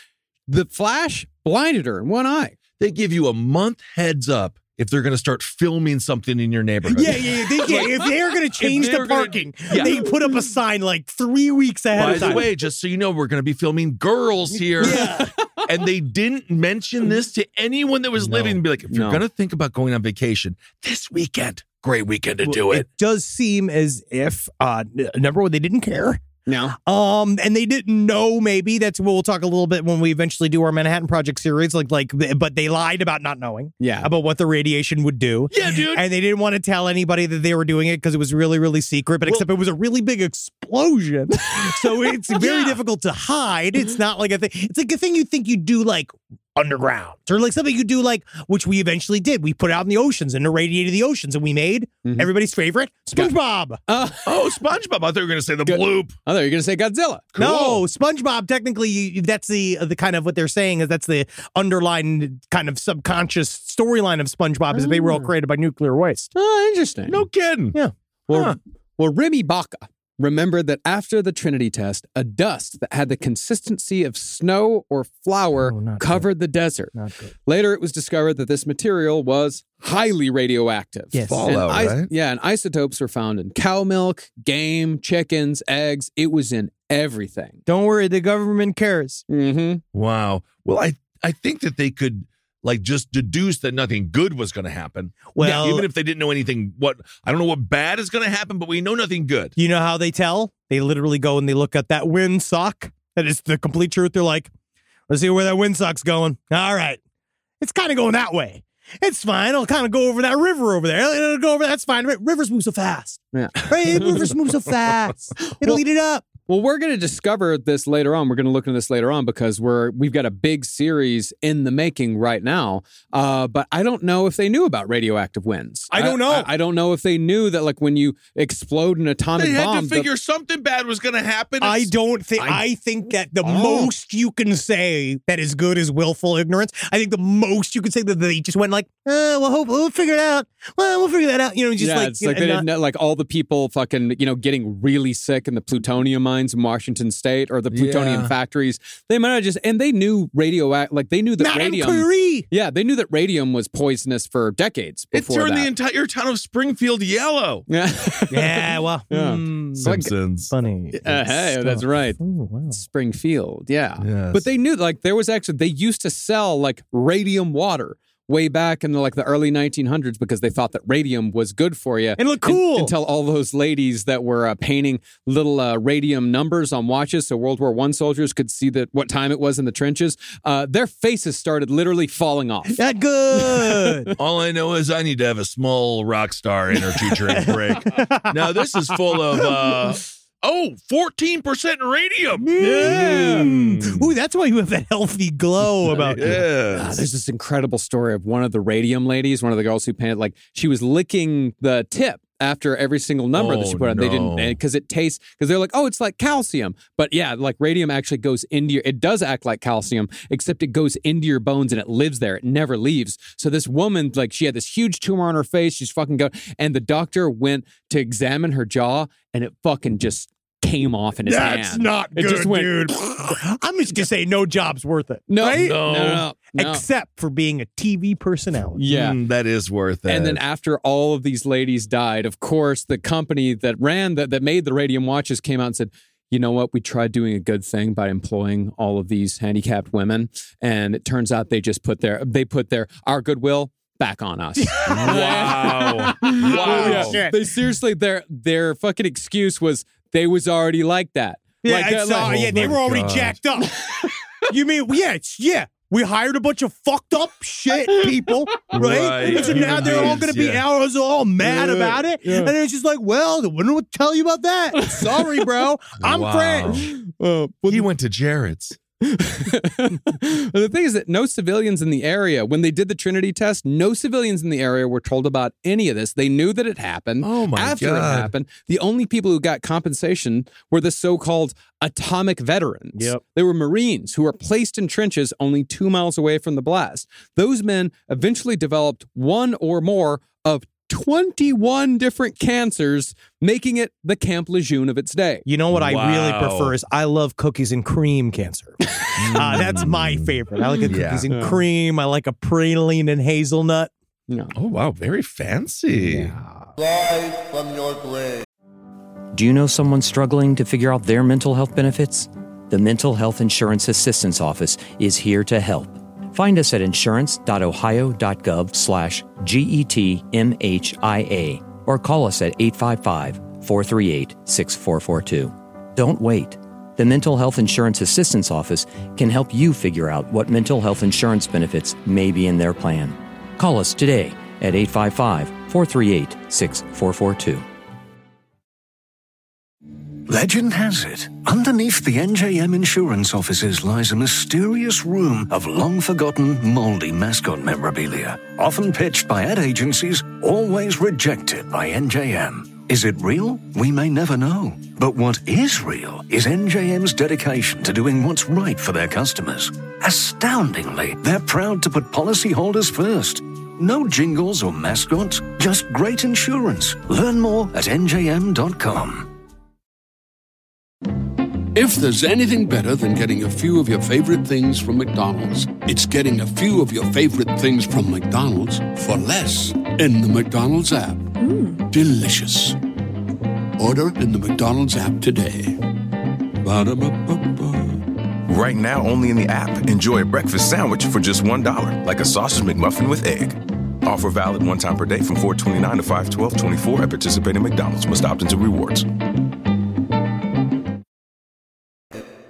The flash blinded her in one eye. They give you a month heads up if they're going to start filming something in your neighborhood. Yeah, yeah, yeah. They, yeah if they're going to change they're the gonna- parking, yeah. they put up a sign like three weeks ahead By of time. the way, just so you know, we're going to be filming girls here. and they didn't mention this to anyone that was No. living. Be like, if you're going to think about going on vacation this weekend, great weekend to do it. It does seem as if, uh, number one, they didn't care. No. Um, and they didn't know. Maybe that's what we'll talk a little bit when we eventually do our Manhattan Project series. Like, like, but they lied about not knowing Yeah. about what the radiation would do. Yeah, dude. And they didn't want to tell anybody that they were doing it because it was really, really secret. But Well- except it was a really big explosion, so it's very Yeah. difficult to hide. It's not like a thing. It's like a thing you think you do like underground or like something you do like which we eventually did. We put out in the oceans and irradiated the oceans, and we made Mhm. everybody's favorite SpongeBob. Uh, oh, SpongeBob. I thought you were going to say the Good. bloop. I thought you were going to say Godzilla. No, SpongeBob. Technically, that's the the kind of what they're saying is that's the underlying kind of subconscious storyline of SpongeBob is that they were all Oh. created by nuclear waste. Oh, interesting. No kidding. Yeah. Well, Huh. well, Remy Baca remembered that after the Trinity test, a dust that had the consistency of snow or flour Oh, not covered the desert. Not good. Later, it was discovered that this material was highly radioactive. Yes. Fallout, and right? Yeah, and isotopes were found in cow milk, game, chickens, eggs. It was in everything. Don't worry, the government cares. Mm-hmm. Wow. Well, I, I think that they could like just deduce that nothing good was going to happen. Well- Yeah, even if they didn't know anything, what I don't know what bad is going to happen, but we know nothing good. You know how they tell? They literally go and they look at that windsock. That is the complete truth. They're like, let's see where that windsock's going. All right. It's kind of going that way. It's fine. I'll kind of go over that river over there. It'll go over. That's fine. Rivers move so fast. Yeah. Right? Rivers move so fast. It'll Well- eat it up. Well, we're going to discover this later on. We're going to look into this later on because we're we've got a big series in the making right now. Uh, but I don't know if they knew about radioactive winds. I don't know. I, I don't know if they knew that, like when you explode an atomic They had bomb, to the- figure something bad was going to happen. I don't think. I- I, think that the Oh. most you can say that is good is willful ignorance. I think the most you can say that they just went like, uh, "Well, hope we'll figure it out. Well, we'll figure that out." You know, just yeah, like, it's like know, they didn't know, like all the people fucking you know getting really sick in the plutonium mines in Washington State or the plutonium Yeah. factories. They might have just and they knew radioact like they knew that Madame radium. Curie. Yeah, they knew that radium was poisonous for decades it turned that. the entire town of Springfield yellow. yeah, Yeah, well, Yeah. hmm, Simpsons. funny. Uh, hey, that's right. Oh, wow. Springfield. Yeah. Yes. But they knew like there was actually they used to sell like radium water way back in the, like the early 1900s because they thought that radium was good for you. And look cool. and, until all those ladies that were uh, painting little uh, radium numbers on watches so World War One soldiers could see that what time it was in the trenches, uh, their faces started literally falling off. That good. All I know is I need to have a small rock star energy drink break. now this is full of uh oh, 14% radium. Mm. Ooh, that's why you have that healthy glow about you. Ah, Yes. there's this incredible story of one of the radium ladies, one of the girls who painted, like she was licking the tip after every single number that she Oh, put on. They didn't because eh, it tastes because they're like, oh, it's like calcium, but yeah, like radium actually goes into your. It does act like calcium, except it goes into your bones and it lives there. It never leaves. So this woman, like, she had this huge tumor on her face. She's fucking go, and the doctor went to examine her jaw, and it fucking just came off in his hand. That's hand. not It good, just went- dude. I'm just gonna say no job's worth it. No, right? no, no, no, no. Except for being a TV personality. yeah. Mm, that is worth it. And then after all of these ladies died, of course, the company that ran that that made the radium watches came out and said, "You know what? We tried doing a good thing by employing all of these handicapped women, and it turns out they just put their they put their our goodwill back on us." wow. wow. Yeah. They seriously their their fucking excuse was they was already like that. Yeah, Like, I uh, saw, like- yeah, they Oh were already God. jacked up. you mean yeah, it's, yeah. We hired a bunch of fucked up shit people, right? Right. And so now they're all going to be Yeah. arrows, all mad about it. And it's just like, well, I wouldn't know what to tell you about that. Sorry, bro. I'm Wow. French. Uh, He went to Jared's. The thing is that no civilians in the area, when they did the Trinity test, no civilians in the area were told about any of this. They knew that it happened. Oh, my After it happened, the only people who got compensation were the so-called atomic veterans. Yep. They were Marines who were placed in trenches only two miles away from the blast. Those men eventually developed one or more of 21 different cancers, making it the Camp Lejeune of its day. You know what I really prefer is I love cookies and cream cancer. uh, that's my favorite. I like a cookies Yeah. and cream. I like a praline and hazelnut. No. Oh wow, very fancy. Do you know someone struggling to figure out their mental health benefits? The Mental Health Insurance Assistance Office is here to help. Find us at insurance.ohio.gov slash E GETMHIA or call us at 855-438-6442. Don't wait. The Mental Health Insurance Assistance Office can help you figure out what mental health insurance benefits may be in their plan. Call us today at 855-438-6442. Legend has it, underneath the NJM insurance offices lies a mysterious room of long forgotten, moldy mascot memorabilia. Often pitched by ad agencies, always rejected by NJM. Is it real? We may never know. But what is real is NJM's dedication to doing what's right for their customers. Astoundingly, they're proud to put policyholders first. No jingles or mascots, just great insurance. Learn more at njm.com. If there's anything better than getting a few of your favorite things from McDonald's, it's getting a few of your favorite things from McDonald's for less in the McDonald's app. Hmm. Delicious. Order in the McDonald's app today. Ba-da-ba-ba-ba. Right now, only in the app. Enjoy a breakfast sandwich for just $1, like a sausage McMuffin with egg. Offer valid one time per day from 429 to 51224 at participating McDonald's. Must opt into rewards.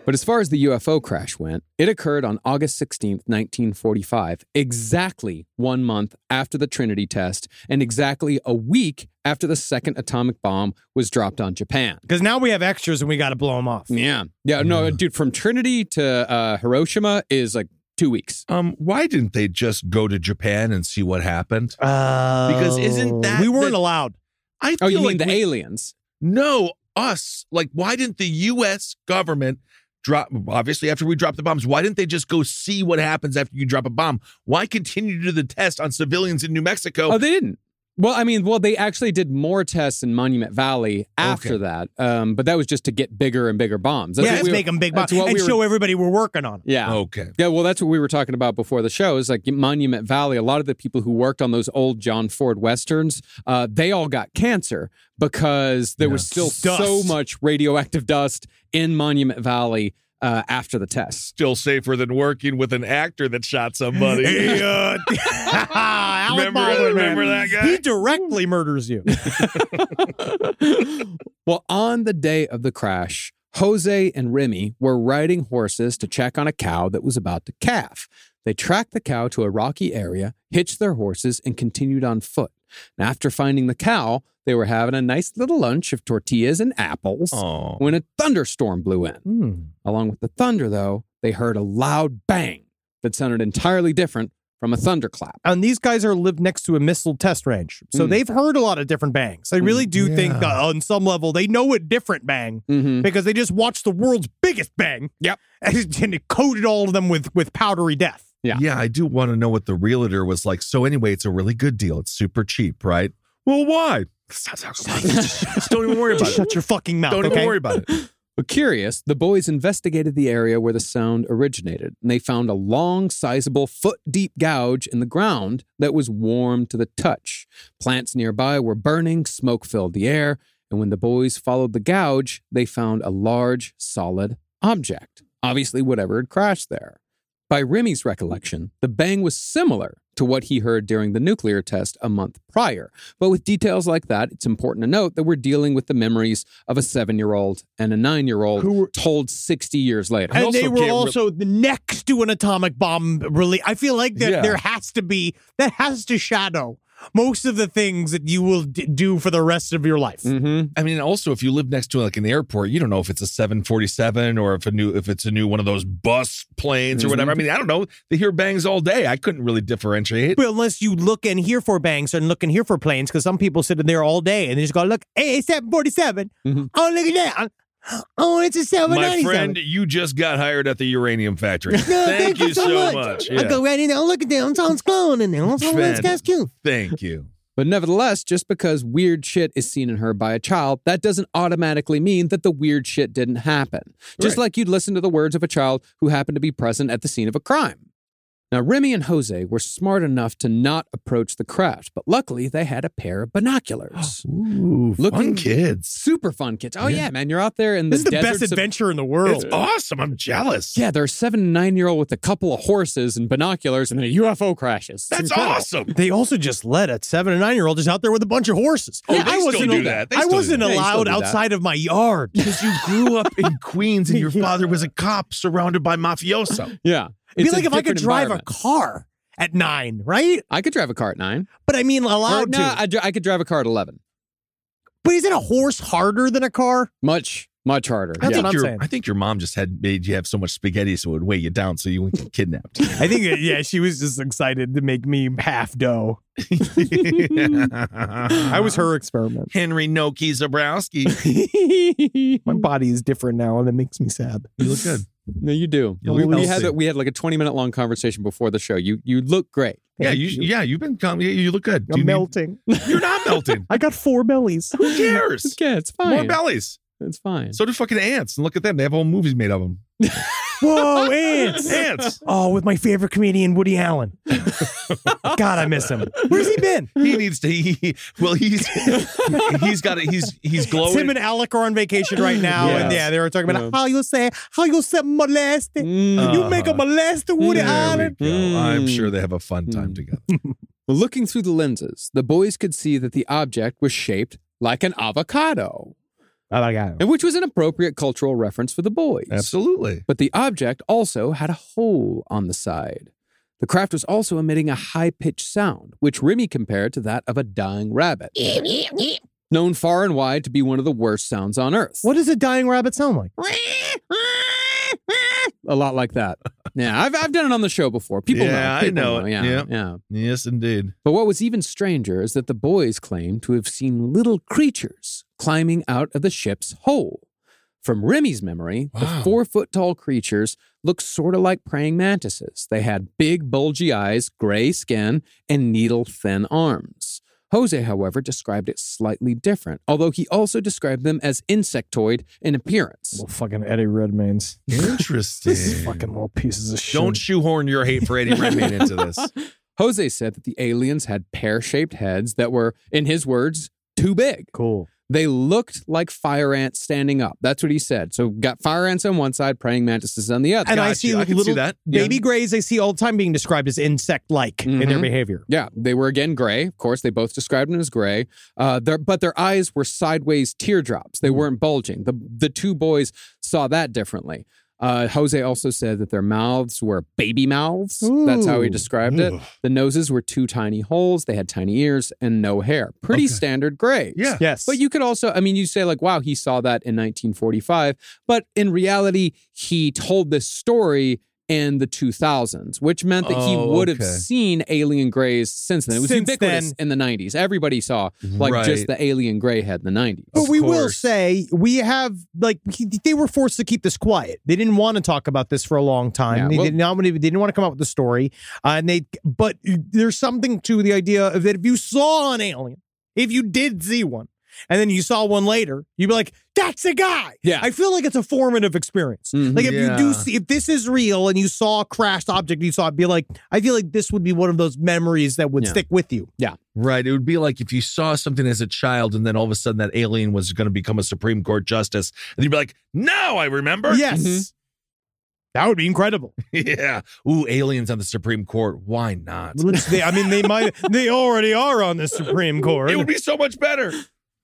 But as far as the UFO crash went, it occurred on August 16th, 1945, exactly one month after the Trinity test and exactly a week after the second atomic bomb was dropped on Japan. Because now we have extras and we got to blow them off. Yeah. Yeah. No, dude, from Trinity to uh, Hiroshima is like two weeks. Um, why didn't they just go to Japan and see what happened? Uh, Because isn't that we weren't the- allowed? I Oh, you feel mean like the we- aliens? No, us. Like, why didn't the U.S. government drop? Obviously, after we drop the bombs, why didn't they just go see what happens after you drop a bomb? Why continue to do the test on civilians in New Mexico? Oh, they didn't. Well, I mean, well, they actually did more tests in Monument Valley after Okay. that, um, but that was just to get bigger and bigger bombs. yeah, let's we were- make them big bombs and we were- show everybody we're working on. Yeah. okay. Yeah, well, that's what we were talking about before the show. Is like Monument Valley. A lot of the people who worked on those old John Ford westerns, uh, they all got cancer because there was still Dust. so much radioactive dust in Monument Valley uh, after the test. Still safer than working with an actor that shot somebody. Hey, uh, Remember- Baldwin, remember that guy? He directly murders you. well, on the day of the crash, Jose and Remy were riding horses to check on a cow that was about to calf. They tracked the cow to a rocky area, hitched their horses, and continued on foot. And after finding the cow, they were having a nice little lunch of tortillas and apples Oh. when a thunderstorm blew in. Hmm. Along with the thunder, though, they heard a loud bang that sounded entirely different from a thunderclap. And these guys are live next to a missile test range, so Mm. they've heard a lot of different bangs. I really do think Yeah. that on some level they know a different bang Mm-hmm. because they just watched the world's biggest bang. Yep. and it coated all of them with with powdery death. Yeah. Yeah, I do want to know what the realtor was like. So anyway, it's a really good deal. It's super cheap, right? Well, why? Just don't even worry about Just it. shut your fucking mouth. Don't okay? even worry about it. But curious, the boys investigated the area where the sound originated, and they found a long, sizable, foot deep gouge in the ground that was warm to the touch. Plants nearby were burning, smoke filled the air, and when the boys followed the gouge, they found a large, solid object. Obviously, whatever had crashed there. By Remy's recollection, the bang was similar to what he heard during the nuclear test a month prior. But with details like that, it's important to note that we're dealing with the memories of a seven year old and a nine year old who told 60 years later. And they were also the next to an atomic bomb release. I feel like that Yeah. there has to be that has to shadow most of the things that you will d- do for the rest of your life. Mm-hmm. I mean, also if you live next to like an airport, you don't know if it's a 747 or if a new if it's a new one of those bus planes or whatever. I mean, I don't know. They hear bangs all day. I couldn't really differentiate. But unless you look and hear for bangs and look and hear for planes, because some people sit in there all day and they just go, look, hey, it's 747. Oh, look at that. Oh, it's a My 797. friend, you just got hired at the uranium factory. No, Thank, you so much. I Yeah. go right in there. Oh, look at that. Sounds glowing in there. Oh, that's that's cute. Thank you. But nevertheless, just because weird shit is seen in her by a child, that doesn't automatically mean that the weird shit didn't happen. Just Right. like you'd listen to the words of a child who happened to be present at the scene of a crime. Now, Remy and Jose were smart enough to not approach the craft, but luckily they had a pair of binoculars. Ooh, fun kids. Super fun kids. Oh, yeah, man. You're out there in the This is the best deserts of- adventure in the world. It's awesome. I'm jealous. Yeah, they're a seven and nine year old with a couple of horses and binoculars, and then a UFO crashes. It's That's incredible. awesome. They also just let a seven and nine year old just out there with a bunch of horses. Oh, they I still wasn't, do that. They I still do wasn't that. Yeah, you still allowed do that. outside of my yard. Because you grew up in Queens and your father was a cop surrounded by mafioso. Yeah. It'd be like if I could drive a car at nine, right? I could drive a car at nine. But I mean, Or, allowed no, to. I, dri- I could drive a car at 11. but isn't a horse harder than a car? Much, much harder. That's yeah. what I'm your, saying. I think your mom just had made you have so much spaghetti so it would weigh you down so you wouldn't get kidnapped. I think, yeah, she was just excited to make me half dough. I was her experiment. Henry Noki Zebrowski. My body is different now, and it makes me sad. You look good. No, you do. You we, we had a, we had like a 20 minute long conversation before the show. You you look great. Yeah, you, yeah, you've been com- yeah, you look good. Do I'm you need- melting. you're not melting. I got four bellies. Who cares? Yeah, it's fine. More bellies. It's fine. So do fucking ants. And look at them. They have whole movies made of them. Whoa, ants! Ants. Oh, with my favorite comedian, Woody Allen. God, I miss him. Where's he been? He needs to. He, he- well, he's he's got it. He's he's glowing. Tim and Alec are on vacation right now, and Yes. yeah, they were talking about Yeah. how you say how you say molested. Mm. You make a Uh-huh. molester, Woody There we Allen. go. I'm Mm. sure they have a fun time Mm. together. Looking through the lenses, the boys could see that the object was shaped like an avocado, Oh my God. and which was an appropriate cultural reference for the boys. Absolutely. But the object also had a hole on the side. The craft was also emitting a high pitched sound, which Remy compared to that of a dying rabbit. Known far and wide to be one of the worst sounds on earth. What does a dying rabbit sound like? A lot like that. Yeah, I've, I've done it on the show before. People Yeah, know. I People know it. Yeah, Yeah. yeah. Yes, indeed. But what was even stranger is that the boys claimed to have seen little creatures climbing out of the ship's hole. From Remy's memory, the four foot tall creatures looked sort of like praying mantises. They had big, bulgy eyes, gray skin, and needle thin arms. Jose, however, described it slightly different, although he also described them as insectoid in appearance. Well, fucking Eddie Redmayne's. Interesting. Fucking little pieces of shit. Don't shoehorn your hate for Eddie Redmayne into this. Jose said that the aliens had pear shaped heads that were, in his words, too big. Cool. They looked like fire ants standing up. That's what he said. So got fire ants on one side, praying mantises on the other. And I see you. I can see little that. baby Yeah. grays. I see all the time being described as insect-like in their Mhm. behavior. Yeah, they were again gray. Of course, they both described them as gray. Uh, their, but their eyes were sideways teardrops. They weren't bulging. The the two boys saw that differently. Uh, Jose also said that their mouths were baby mouths. That's how he Ooh. described it. The noses were two tiny holes. They had tiny ears and no hair. Pretty Okay. standard grays. Yeah. Yes, But you could also, I mean, you say like, wow, he saw that in 1945. But in reality, he told this story in the 2000s, which meant that he Oh, would have okay. seen alien grays since then. It was Since ubiquitous in the 90s. Everybody saw like Right. just the alien gray head in the 90s. But Of we will course. say we have like he- they were forced to keep this quiet. They didn't want to talk about this for a long time. Yeah, they well- did not. They didn't want to come up with the story. Uh, and they, but there's something to the idea of that if you saw an alien, if you did see one, and then you saw one later, you'd be like, "That's a guy." Yeah. I feel like it's a formative experience. Mhm. Like if you do see, if this is real and you saw a crashed object, you saw it, be like, I feel like this would be one of those memories that would Yeah. stick with you. Yeah. Right. It would be like if you saw something as a child and then all of a sudden that alien was going to become a Supreme Court justice. And you'd be like, now I remember. Yes. Mhm. That would be incredible. yeah. Ooh, aliens on the Supreme Court. Why not? Let's- they- I mean, they might. They already are on the Supreme Court. It would be so much better.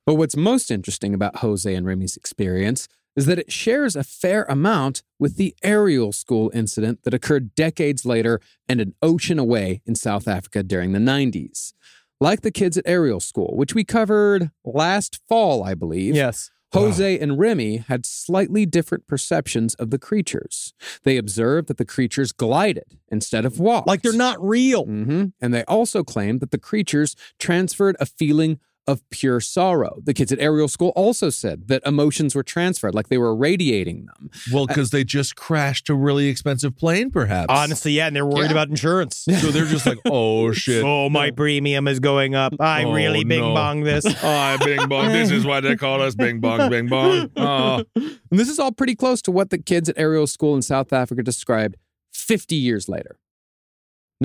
But what's most interesting about Jose and Remy's experience is that it shares a fair amount with the Ariel School incident that occurred decades later and an ocean away in South Africa during the 90s. Like the kids at Ariel School, which we covered last fall, I believe. Yes. Jose and Remy had slightly different perceptions of the creatures. They observed that the creatures glided instead of walked. Like they're not real. hmm And they also claimed that the creatures transferred a feeling of pure sorrow. The kids at Ariel School also said that emotions were transferred, like they were radiating them. Well, because they just crashed a really expensive plane, perhaps. Honestly, yeah, and they're worried Yeah. about insurance. So they're just like, oh shit. Oh, my premium is going up. I Oh, really bing no. bong this. Ah, Bing Bong. This is why they call us Bing Bong, Bing Bong. Oh. And this is all pretty close to what the kids at Ariel School in South Africa described 50 years later.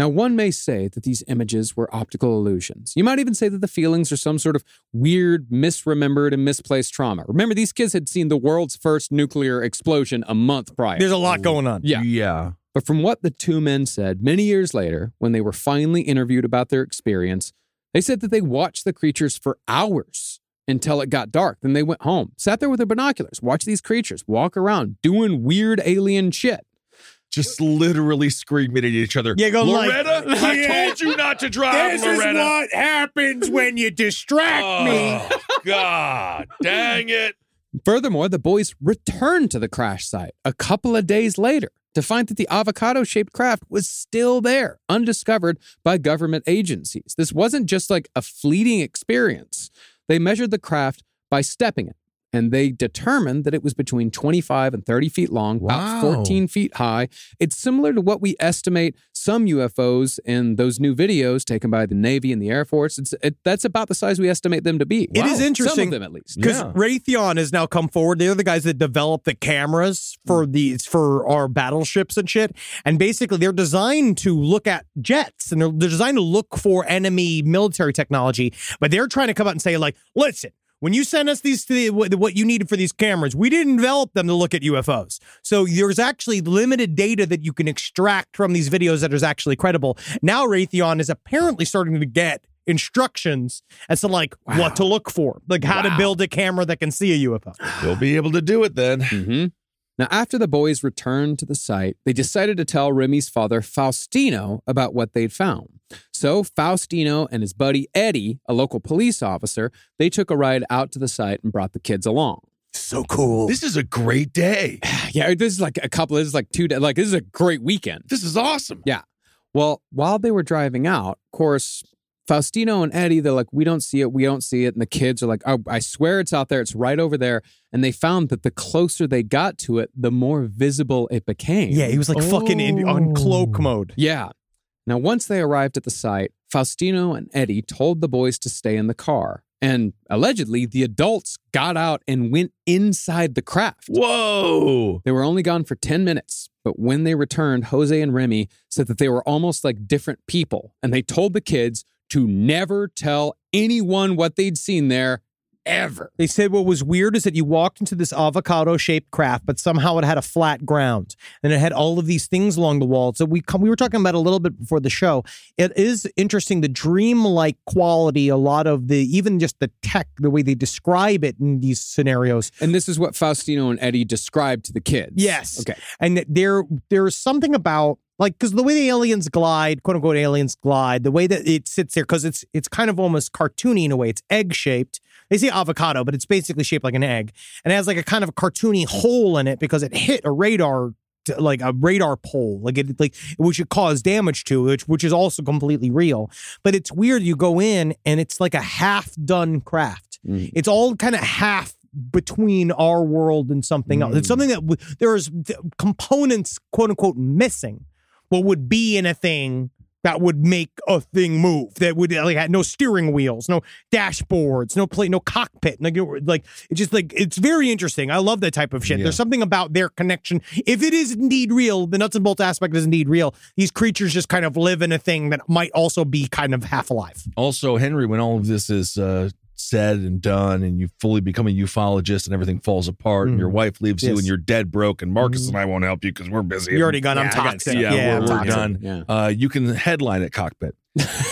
Now, one may say that these images were optical illusions. You might even say that the feelings are some sort of weird, misremembered, and misplaced trauma. Remember, these kids had seen the world's first nuclear explosion a month prior. There's a lot going on. Yeah. Yeah. But from what the two men said many years later, when they were finally interviewed about their experience, they said that they watched the creatures for hours until it got dark. Then they went home, sat there with their binoculars, watched these creatures walk around doing weird alien shit. Just literally screaming at each other. Yeah, go like- Loretta, I Yeah. told you not to drive, this Loretta. Is what happens when you distract Oh, God. Dang it. Furthermore, the boys returned to the crash site a couple of days later to find that the avocado shaped craft was still there, undiscovered by government agencies. This wasn't just like a fleeting experience. They measured the craft by stepping it, and they determined that it was between 25 and 30 feet long, about 14 feet high. It's similar to what we estimate some UFOs in those new videos taken by the Navy and the Air Force. It's it, that's about the size we estimate them to be. It is Some interesting of them at least. because Yeah. Raytheon has now come forward. They're the guys that develop the cameras for Mm. these for our battleships and shit. And basically, they're designed to look at jets and they're, they're designed to look for enemy military technology. But they're trying to come out and say, like, listen. When you sent us these, what what you needed for these cameras, we didn't develop them to look at UFOs. So there's actually limited data that you can extract from these videos that is actually credible. Now Raytheon is apparently starting to get instructions as to like what to look for, like how to build a camera that can see a UFO. You'll be able to do it then. hmm Now, after the boys returned to the site, they decided to tell Remy's father, Faustino, about what they'd found. So, Faustino and his buddy Eddie, a local police officer, they took a ride out to the site and brought the kids along. So cool. This is a great day. Yeah, this is like a couple, this is like two days, like this is a great weekend. This is awesome. Yeah. Well, while they were driving out, of course, Faustino and Eddie, they're like, we don't see it, we don't see it. And the kids are like, oh, I swear it's out there, it's right over there. And they found that the closer they got to it, the more visible it became. yeah, he was like fucking in, on oh. cloak mode. Yeah. Now, once they arrived at the site, Faustino and Eddie told the boys to stay in the car. And allegedly, the adults got out and went inside the craft. Whoa. They were only gone for 10 minutes, but when they returned, Jose and Remy said that they were almost like different people. And they told the kids to never tell anyone what they'd seen there ever. They said what was weird is that you walked into this avocado shaped craft, but somehow it had a flat ground and it had all of these things along the walls. So we come, we were talking about a little bit before the show. It is interesting the dreamlike quality, a lot of the even just the tech, the way they describe it in these scenarios. And this is what Faustino and Eddie described to the kids. Yes. Okay. And there there's something about like because the way the aliens glide, quote unquote aliens glide, the way that it sits there, because it's it's kind of almost cartoony in a way. It's egg shaped. They say avocado, but it's basically shaped like an egg, and it has like a kind of a cartoony hole in it because it hit a radar like a radar pole, like it like which it caused damage to, which which is also completely real. But it's weird. You go in and it's like a half done craft. Mm. It's all kind of half between our world and something else. It's something that w- there's th- components, quote unquote, missing. What would be in a thing that would make a thing move? That would like had no steering wheels, no dashboards, no plate, no cockpit. Like, like it's just like it's very interesting. I love that type of shit. Yeah. There's something about their connection. If it is indeed real, the nuts and bolts aspect is indeed real. These creatures just kind of live in a thing that might also be kind of half alive. Also, Henry, when all of this is uh, said and done, and you fully become a ufologist, and everything falls apart, and Mhm. your wife leaves you, and you're dead broke, and Marcus and I won't help you because we're busy. You're already gone. I'm Yeah, I got- toxic. Yeah, Yeah, I'm we're, we're toxic. done. Yeah. Uh, you can headline at Cockpit,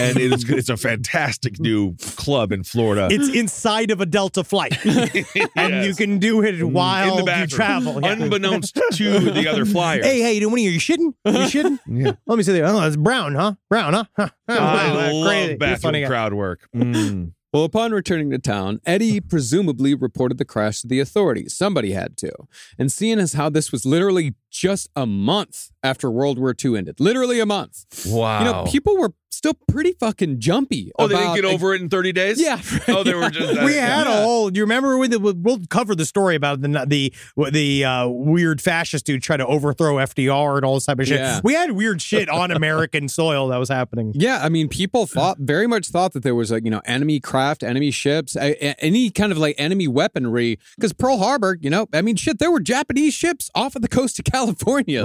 and it is it's a fantastic new club in Florida. It's inside of a Delta flight, and you can do it while in the you travel. Yeah. unbeknownst to the other flyers. Hey, hey, you what are you? You shitting? You shitting? Yeah. Let me see there. Oh, it's brown, huh? Brown, huh? huh. I Wow, that's love crazy. Bathroom funny crowd work. Mm. Well, upon returning to town, Eddie presumably reported the crash to the authorities. Somebody had to. And seeing as how this was literally just a month after World War II ended, literally a month. Wow. You know, people were still pretty fucking jumpy. oh, they didn't get over it in 30 days? Yeah. Oh, they were just. we had a whole. Do you remember when the, we'll cover the story about the the the uh, weird fascist dude trying to overthrow FDR and all this type of shit. Yeah. We had weird shit on American soil that was happening. Yeah, I mean, people thought very much thought that there was like you know enemy craft, enemy ships, a, a- any kind of like enemy weaponry. Because Pearl Harbor, you know, I mean, shit, there were Japanese ships off of the coast of California.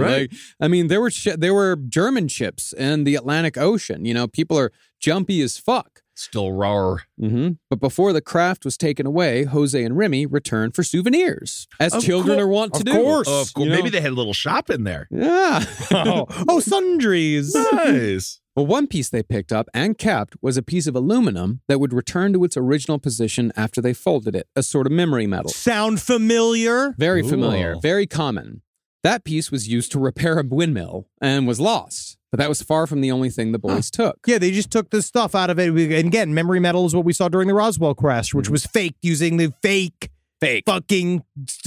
Right. Like, I mean, there were shi there were German ships in the Atlantic Ocean. You know, people are jumpy as fuck. Still raw. hmm But before the craft was taken away, Jose and Remy returned for souvenirs, as Of children cour- are wont to of do. course. Of course. You know? Maybe they had a little shop in there. Yeah. oh, oh, sundries. Nice. Well, one piece they picked up and kept was a piece of aluminum that would return to its original position after they folded it, a sort of memory metal. Sound familiar? Very familiar, very common. That piece was used to repair a windmill and was lost, but that was far from the only thing the boys took. Yeah, they just took the stuff out of it. We- And again, memory metal is what we saw during the Roswell crash, which was fake using the fake, Fake. fucking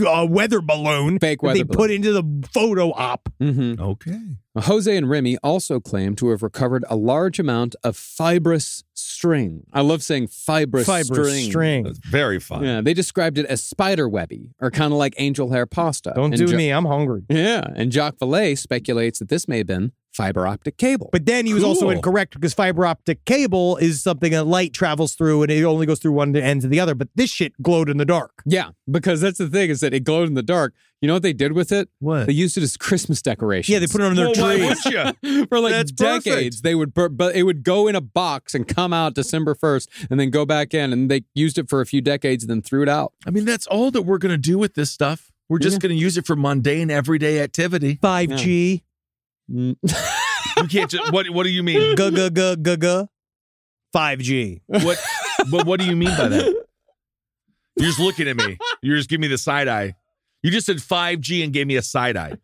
uh, weather balloon Fake that weather they put into the photo op. Mm-hmm. Okay. Jose and Reme also claim to have recovered a large amount of fibrous string. I love saying fibrous, Fibrous string. string. That's very fun. Yeah, they described it as spider webby or kind of like angel hair pasta. Don't And do Jo- me. I'm hungry. Yeah, and Jacques Vallée speculates that this may have been fiber optic cable. But then he was also incorrect because fiber optic cable is something that light travels through and it only goes through one end to the other. But this shit glowed in the dark. yeah, because that's the thing is that it glowed in the dark. You know what they did with it? What? They used it as Christmas decorations. Yeah, they put it on their Well, tree. for like That's decades. perfect. They would, bur- but it would go in a box and come out December first, and then go back in, and they used it for a few decades, and then threw it out. I mean, that's all that we're going to do with this stuff. We're just Yeah. going to use it for mundane, everyday activity. 5G. Mm. You can't just. What What do you mean? G g g g g. 5G. What? But what do you mean by that? You're just looking at me. You're just giving me the side eye. You just said 5G and gave me a side eye.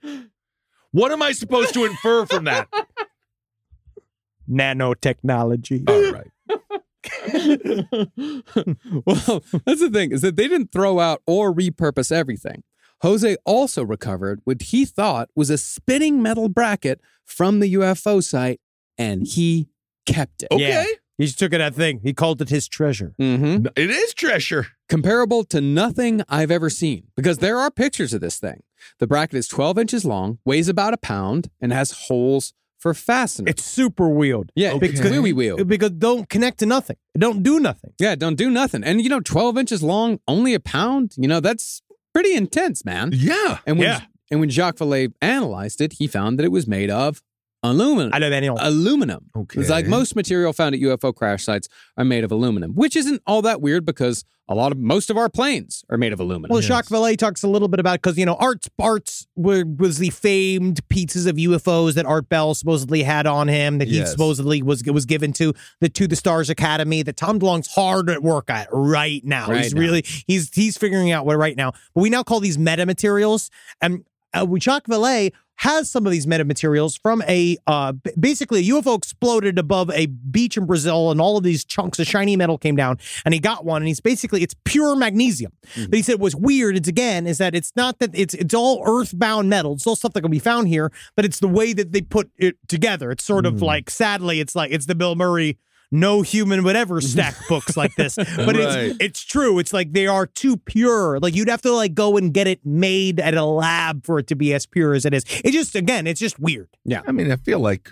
What am I supposed to infer from that? Nanotechnology. All right. well, that's the thing is that they didn't throw out or repurpose everything. Jose also recovered what he thought was a spinning metal bracket from the UFO site, and he kept it. Okay. Yeah. He just took it that thing. He called it his treasure. Mm-hmm. It is treasure. Comparable to nothing I've ever seen, because there are pictures of this thing. The bracket is 12 inches long, weighs about a pound, and has holes for fastening. It's super weird. yeah, Okay. it's wheelie wheel. Because don't connect to nothing. Don't do nothing. Yeah, don't do nothing. And you know, 12 inches long, only a pound, you know, that's pretty intense, man. Yeah. And when Yeah. and when Jacques Vallée analyzed it, he found that it was made of aluminum. I don't aluminum. Okay. It's like most material found at UFO crash sites are made of aluminum, which isn't all that weird because a lot of most of our planes are made of aluminum. Well, Jacques Vallée talks a little bit about because you know Art's Art's were, was the famed pieces of UFOs that Art Bell supposedly had on him that he Yes. supposedly was was given to the to the Stars Academy that Tom DeLonge's hard at work at right now. Right he's now. really he's he's figuring out what right now. But we now call these metamaterials, and uh, Jacques Vallée has some of these metamaterials from a uh, basically a UFO exploded above a beach in Brazil, and all of these chunks of shiny metal came down, and he got one, and he's basically it's pure magnesium. But he said what's weird is again is that it's not that it's it's all earthbound metal. It's all stuff that can be found here, but it's the way that they put it together. It's sort of like sadly, it's like it's the Bill Murray. No human would ever stack books like this, but Right. it's it's true. It's like they are too pure. Like you'd have to like go and get it made at a lab for it to be as pure as it is. It just again, it's just weird. Yeah. I mean, I feel like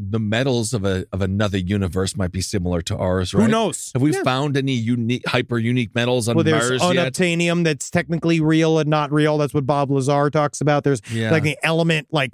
the metals of a of another universe might be similar to ours, right? Who knows? Have we Yeah. found any unique, hyper unique metals on Well, there's Mars yet? unobtainium that's technically real and not real. That's what Bob Lazar talks about. There's Yeah. like an element like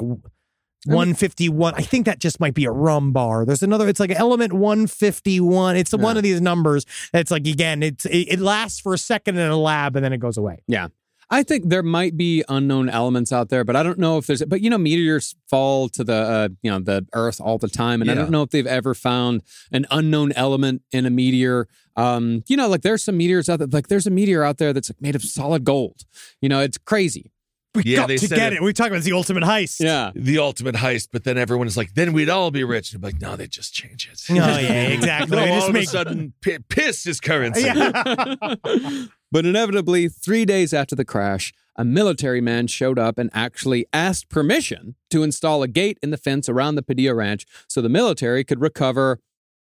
151. I think that just might be a rum bar. There's another, it's like element 151. It's one of these numbers. It's like, again, it's it, it lasts for a second in a lab and then it goes away. Yeah. I think there might be unknown elements out there, but I don't know if there's. But you know, meteors fall to the uh, you know the Earth all the time, and I don't know if they've ever found an unknown element in a meteor. Um, you know, like there's some meteors out there. Like there's a meteor out there that's like made of solid gold. You know, it's crazy. We Yeah, got they to get it- it. We talk about the ultimate heist. Yeah. The ultimate heist, but then everyone is like, then we'd all be rich. And I'm like, no, they just change it. Oh, yeah, exactly. no, They all just of make- a sudden, pi- piss is currency. Yeah. But inevitably, three days after the crash, a military man showed up and actually asked permission to install a gate in the fence around the Padilla Ranch so the military could recover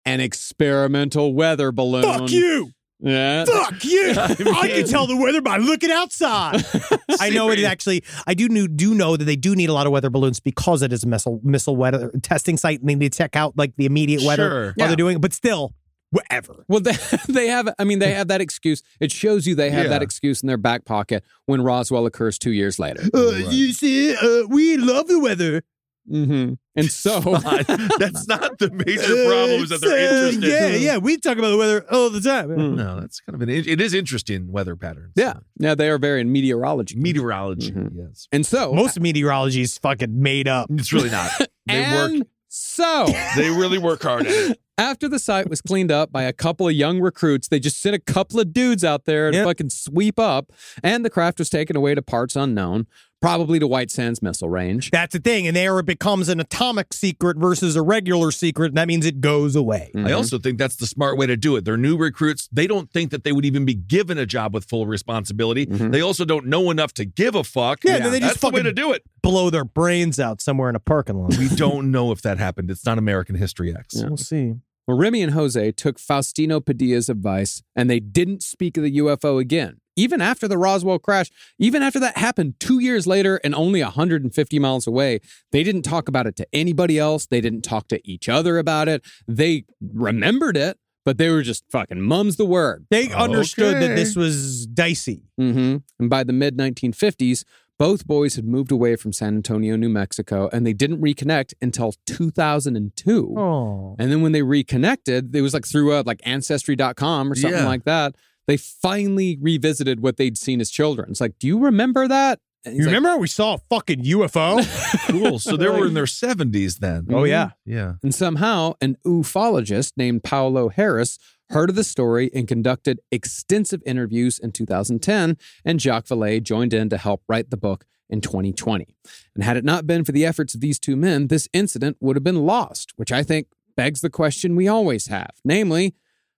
an experimental weather balloon. Fuck you. Yeah. Fuck you. I can tell the weather by looking outside. I know it actually, I do knew, do know that they do need a lot of weather balloons because it is a missile, missile weather testing site and they need to check out like the immediate weather Sure. while Yeah. they're doing it. But still, whatever. Well, they, they have, I mean, they have that excuse. It shows you they have Yeah. that excuse in their back pocket when Roswell occurs two years later. Uh, You see, uh, we love the weather. Hmm And so, That's not the major problem is that they're Uh, interested. Yeah, yeah, we talk about the weather all the time. No, that's kind of an, it is interesting weather patterns. yeah, yeah, they are very in meteorology. Meteorology, Mhm. yes. And so, Most meteorology is fucking made up. It's really not. They and work, so, they really work hard at it. after the site was cleaned up by a couple of young recruits, they just sent a couple of dudes out there to Yep. fucking sweep up, and the craft was taken away to parts unknown, probably to White Sands Missile Range. That's the thing. And there it becomes an atomic secret versus a regular secret. And that means it goes away. Mm-hmm. I also think that's the smart way to do it. They're new recruits. They don't think that they would even be given a job with full responsibility. They also don't know enough to give a fuck. Yeah, then they just that's the way to do it. Blow their brains out somewhere in a parking lot. We don't know if that happened. It's not American History X. Yeah. We'll see. Well, Reme and Jose took Faustino Padilla's advice and they didn't speak of the UFO again. Even after the Roswell crash, even after that happened two years later and only 150 miles away, they didn't talk about it to anybody else. They didn't talk to each other about it. They remembered it, but they were just fucking mum's the word. They understood that this was dicey. hmm And by the mid 1950s, both boys had moved away from San Antonio, New Mexico, and they didn't reconnect until 2002. Oh. And then when they reconnected, it was like through a, like ancestry.com or something Yeah. like that. They finally revisited what they'd seen as children. It's like, do you remember that? And he's You like, remember how we saw a fucking UFO? Cool. So they were in their 70s then. oh, yeah. Mm-hmm. Yeah. And somehow an ufologist named Paola Harris heard of the story and conducted extensive interviews in 2010. And Jacques Vallée joined in to help write the book in 2020. And had it not been for the efforts of these two men, this incident would have been lost, which I think begs the question we always have namely,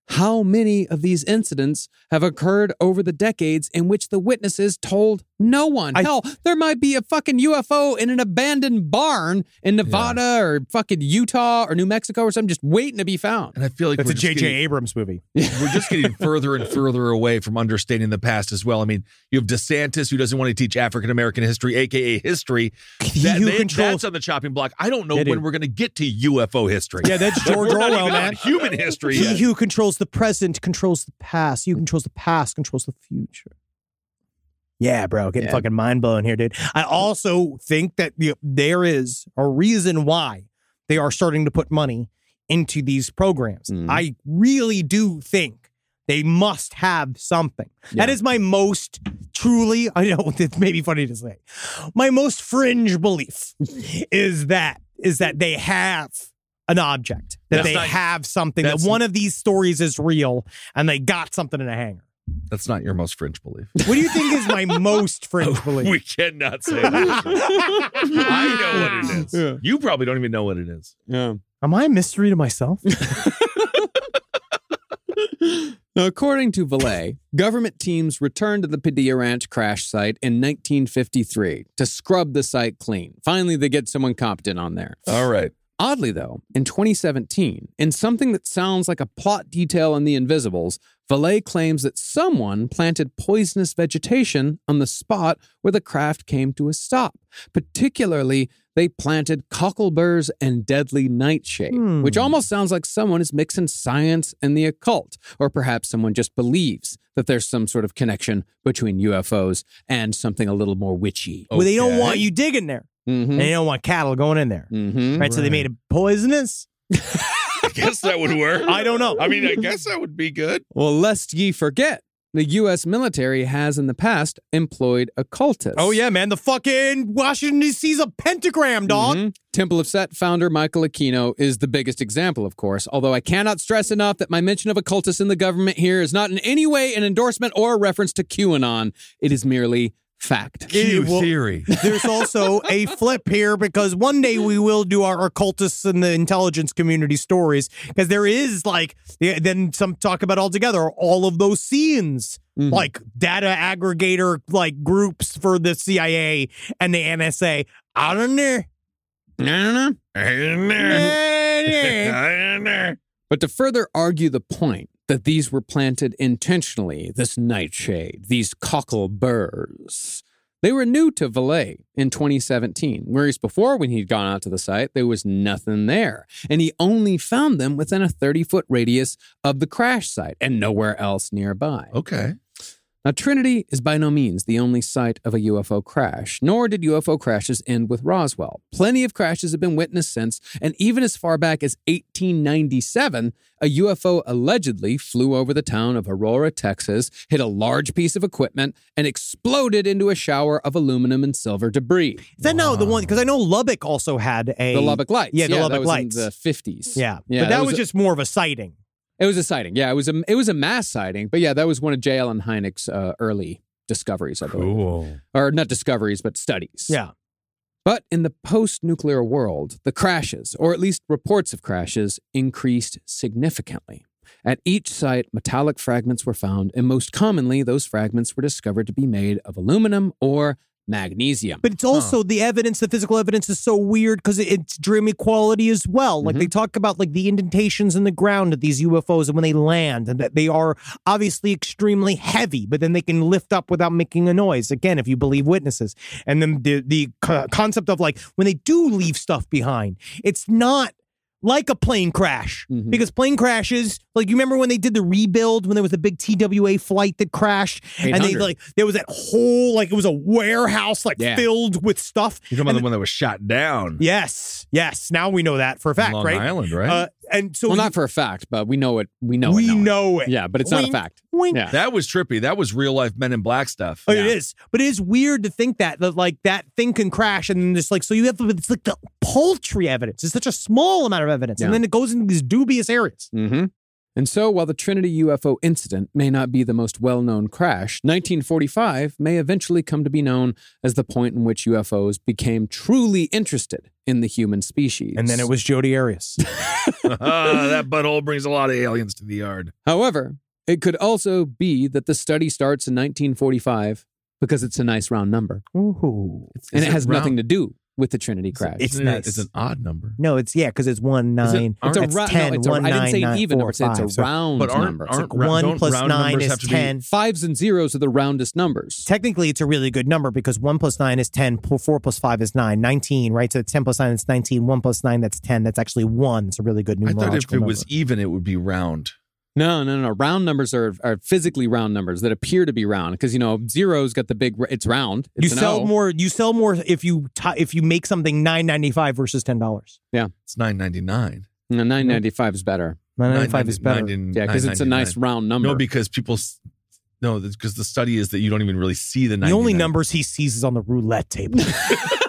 how many of these incidents have occurred over the decades in which the witnesses told no one? I- Hell, there might be a fucking UFO in an abandoned barn in Nevada or fucking Utah or New Mexico or something just waiting to be found. And I feel like That's we're a J.J. Abrams movie. we're just getting further and further away from understanding the past as well. I mean, you have DeSantis who doesn't want to teach African American history, aka history. He That, who they- controls- that's on the chopping block. I don't know Yeah, dude. when we're going to get to UFO history. Yeah, that's George Orwell, man. Human history. He yet. who controls the present controls the past. He who controls the past controls the future. Yeah, bro, getting Yeah. fucking mind blown here, dude. I also think that there is a reason why they are starting to put money into these programs. Mhm. I really do think they must have something. That Yeah. is my most truly, I know it's maybe funny to say, my most fringe belief is that is that they have an object, that That's they not- have something, that one of these stories is real and they got something in a hangar. That's not your most fringe belief. What do you think is my most fringe belief? we cannot say that. I know what it is. You probably don't even know what it is. Yeah. Am I a mystery to myself? Now, according to Vallée, government teams returned to the Padilla Ranch crash site in 1953 to scrub the site clean. Finally, they get someone competent on there. All right. Oddly, though, in 2017, in something that sounds like a plot detail in The Invisibles, Vallée claims that someone planted poisonous vegetation on the spot where the craft came to a stop. Particularly, they planted cockleburs and deadly nightshade, Hmm. which almost sounds like someone is mixing science and the occult, or perhaps someone just believes that there's some sort of connection between UFOs and something a little more witchy. Well, they don't want you digging there. Mm-hmm. and they don't want cattle going in there. Mm-hmm. Right, so they made it poisonous. I guess that would work. I don't know. I mean, I guess that would be good. Well, lest ye forget, the U.S. military has in the past employed occultists. Oh yeah, man, the fucking Washington D.C.'s a pentagram, dog. Mhm. Temple of Set founder Michael Aquino is the biggest example, of course, although I cannot stress enough that my mention of occultists in the government here is not in any way an endorsement or a reference to QAnon. It is merely fact. Q well- theory. There's also a flip here because one day we will do our occultists and the intelligence community stories because there is like then some talk about altogether all of those scenes Mhm. like data aggregator like groups for the CIA and the NSA. I don't know. I don't know. But to further argue the point that these were planted intentionally, this nightshade, these cockle burrs, they were new to Vallée in 2017, whereas before, when he'd gone out to the site, there was nothing there. And he only found them within a 30 foot radius of the crash site and nowhere else nearby. Okay. Now, Trinity is by no means the only site of a UFO crash, nor did UFO crashes end with Roswell. Plenty of crashes have been witnessed since, and even as far back as 1897, a UFO allegedly flew over the town of Aurora, Texas, hit a large piece of equipment, and exploded into a shower of aluminum and silver debris. Is that now the one? Because I know Lubbock also had a The Lubbock Lights. Yeah, the that Lubbock was Lights. in the 50s. yeah, Yeah, but that, that was, was a- just more of a sighting. It was a sighting. Yeah, it was a it was a mass sighting. But yeah, that was one of J. Allen Hynek's uh, early discoveries, I believe, Cool. or not discoveries, but studies. Yeah. But in the post-nuclear world, the crashes, or at least reports of crashes, increased significantly. At each site, metallic fragments were found, and most commonly, those fragments were discovered to be made of aluminum or magnesium. But it's also the evidence, the physical evidence is so weird because it's dream equality as well. Like they mm-hmm. talk about like the indentations in the ground of these UFOs and when they land and that they are obviously extremely heavy, but then they can lift up without making a noise. Again, if you believe witnesses. And then the, the co- concept of like when they do leave stuff behind, it's not like a plane crash Mhm. because plane crashes like you remember when they did the rebuild when there was a big TWA flight that crashed and they like there was that whole like it was a warehouse like Yeah. filled with stuff You're talking about the one that was shot down. Yes, yes. Now we know that for a fact, Long right? Island, right? Uh, and so well, you- not for a fact, but we know it. We know we it. know it. Yeah, but it's not a fact. Wink. Yeah. that was trippy. That was real life Men in Black stuff. Oh, It is, but it is weird to think that that like that thing can crash, and then just like so you have it's like the paltry evidence. It's such a small amount of evidence, Yeah. and then it goes into these dubious areas. Mm-hmm. And so, while the Trinity UFO incident may not be the most well known crash, 1945 may eventually come to be known as the point in which UFOs became truly interested in the human species. And then it was Jody Arias. Ah, that butthole brings a lot of aliens to the yard. However, it could also be that the study starts in 1945 because it's a nice round number. Ooh, and Is it has round? nothing to do with the Trinity crash. it's Isn't nice. It's an odd number. no, it's yeah, because it's one Is it- nine. it's a it's round. ten. no, it's a, one, I didn't say nine, even four, number. It's, it's five. a So round But aren't- number. Aren't like ra- one don't plus round nine is have to be- ten. fives and zeros are the roundest numbers. Technically, it's a really good number because 1 plus 9 is 10, 4 plus 5 is 9, 19, right? So 10 plus 9 is 19, 1 plus 9, that's 10. That's actually 1. It's a really good I thought if it was even, it would be round. No, no, no. Round numbers are, are physically round numbers that appear to be round because you know zero's got the big. It's round. It's You sell O. more. You sell more if you ti if you make something nine ninety five versus ten dollars. Yeah, it's nine ninety nine. No, Nine ninety five is better. Nine ninety five is better. Yeah, because it's a nice round number. No, because people. s- No, because the study is that you don't even really see the. The only numbers he sees is on the roulette table.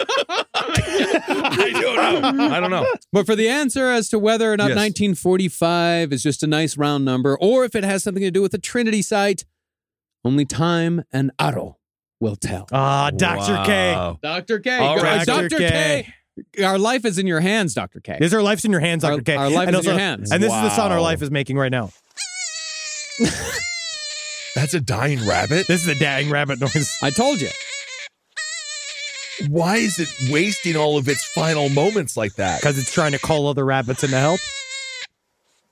I don't know. I don't know. But for the answer as to whether or not Yes. 1945 is just a nice round number or if it has something to do with the Trinity site, only time and AARO will tell. Ah, Doctor K. Wow. Dr. K. All Go- right. Dr. Dr. K. Our life is in your hands, Dr. K. Is our life's in your hands, Our- Doctor K. our life and is in your hands. And this is the sound our Wow. life is making right now. That's a dying rabbit. This is a dang rabbit noise. I told you. Why is it wasting all of its final moments like that? Because it's trying to call other rabbits in to help.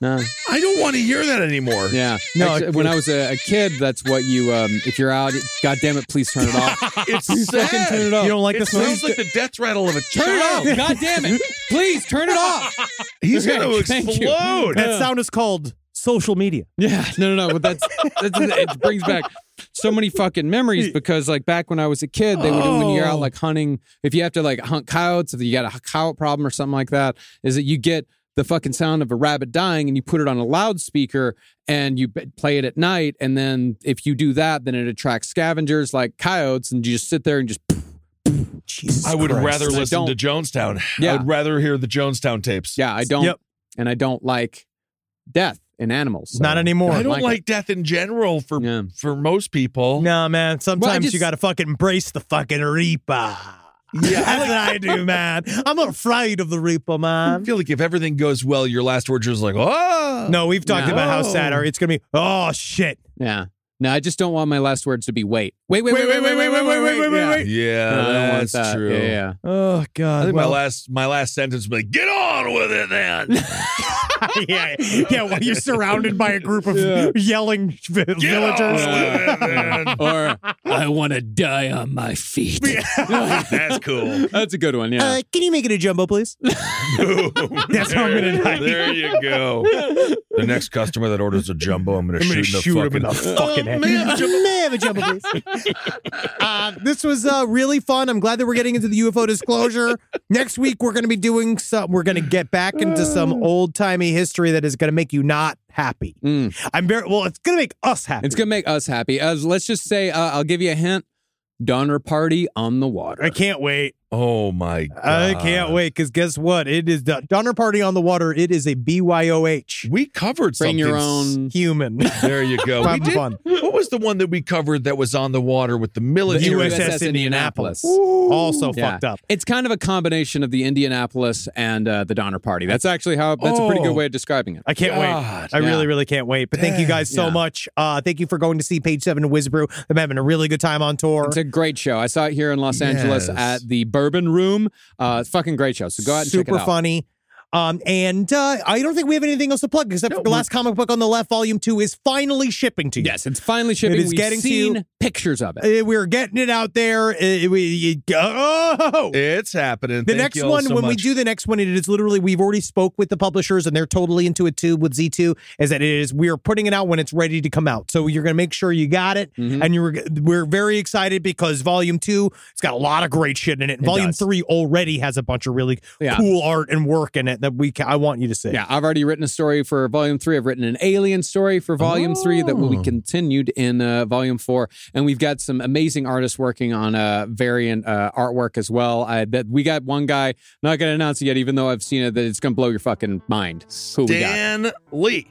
No. I don't want to hear that anymore. Yeah. No, Actually, when I was a, a kid, that's what you, um, if you're out, God damn it, please turn it off. It's Please sad. turn it off. You don't like It this sounds noise? like the death rattle of a Turn it off. God damn it. Please turn it off. He's going to explode. That sound is called social media. Yeah, no, no, no. But that's, that's it brings back so many fucking memories because like back when I was a kid, they would when you're Oh. out like hunting, if you have to like hunt coyotes, if you got a coyote problem or something like that, is that you get the fucking sound of a rabbit dying and you put it on a loudspeaker and you play it at night and then if you do that then it attracts scavengers like coyotes and you just sit there and just Jesus I would Christ. rather listen to Jonestown. Yeah. I would rather hear the Jonestown tapes. yeah I don't Yep. and I don't like death in animals so Not anymore. I don't like like, death in general for Yeah. for most people. No, man. Sometimes you just- got to fucking embrace the fucking Reaper. Yeah, that's what I do, man. I'm afraid of the Reaper, man. I feel like if everything goes well, your last words are like, oh. No, we've talked No. about how sad oh. are. It's gonna be. Oh shit. yeah no I just don't want my last words to be wait wait wait wait wait wait wait wait wait wait wait, wait. Yeah, No, I don't want that's that. true. Yeah, yeah. Oh I god. think well, my last my last sentence would be like, get on with it then. yeah, yeah. While you're surrounded by a group of Yeah. yelling vi- Get on villagers. with it then. or I want to die on my feet. That's cool. That's a good one. Yeah. Uh, can you make it a jumbo, please? That's how I'm gonna die. There you go. The next customer that orders a jumbo, I'm gonna I'm gonna shoot, shoot him in the fucking head. May I have a jumbo? May I have a jumbo, please? Uh, this was uh, really fun. I'm glad that we're getting into the UFO disclosure. Next week, we're going to be doing some. We're going to get back into some old timey history that is going to make you not happy. Mm. I'm very well. It's going to make us happy. It's gonna make us happy. As let's just say, uh, I'll give you a hint. Donner party on the water. I can't wait. Oh my god! I can't wait because guess what? It is the Donner Party on the Water. It is a BYOH We covered Bring something. your own. human. There you go. we Having did, fun. What was the one that we covered that was on the water with the military? USS Indianapolis. also Yeah. fucked up. It's kind of a combination of the Indianapolis and uh, the Donner Party. That's actually how. That's a pretty good Oh. way of describing it. I can't God. wait. I Yeah. really, really can't wait. But thank you guys so Yeah. much. Uh, thank you for going to see Page Seven of Whizbrew. I'm having a really good time on tour. It's a great show. I saw it here in Los Angeles Yes. at the Bourbon Room. Uh, fucking great show. So go out and check super it out. funny. Um, and uh, I don't think we have anything else to plug except for the last comic book on the left, volume two, is finally shipping to you. Yes, it's finally shipping. It is We've getting to seen you. pictures of it. Uh, we're getting it out there. Uh, we, oh! It's happening. The Thank next you one, so when we do the next one, it is literally we've already spoke with the publishers and they're totally into it too with Z2. Is that it is we are putting it out when it's ready to come out. So you're going to make sure you got it, Mhm. and you're we're very excited because Volume Two it's got a lot of great shit in it. It volume does. Three already has a bunch of really Yeah. cool art and work in it that we ca- I want you to see. Yeah, I've already written a story for volume three. I've written an alien story for volume three that will be Oh. continued in uh, volume four. And we've got some amazing artists working on uh, variant uh, artwork as well. I bet we got one guy, not going to announce it yet, even though I've seen it, that it's going to blow your fucking mind. Who we got? Stan Lee.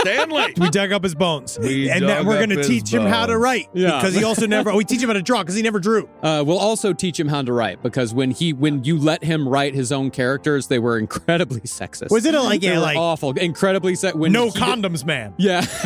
Stan Lee. We dug up his bones, We and that dug we're up going to his teach him how to bones. write. Yeah. because he also never. We teach him how to draw because he never drew. Uh, we'll also teach him how to write because when he when you let him write his own characters, they were incredibly sexist. Was it a, like They yeah, were like awful, incredibly sexist. when no he condoms, man? yeah.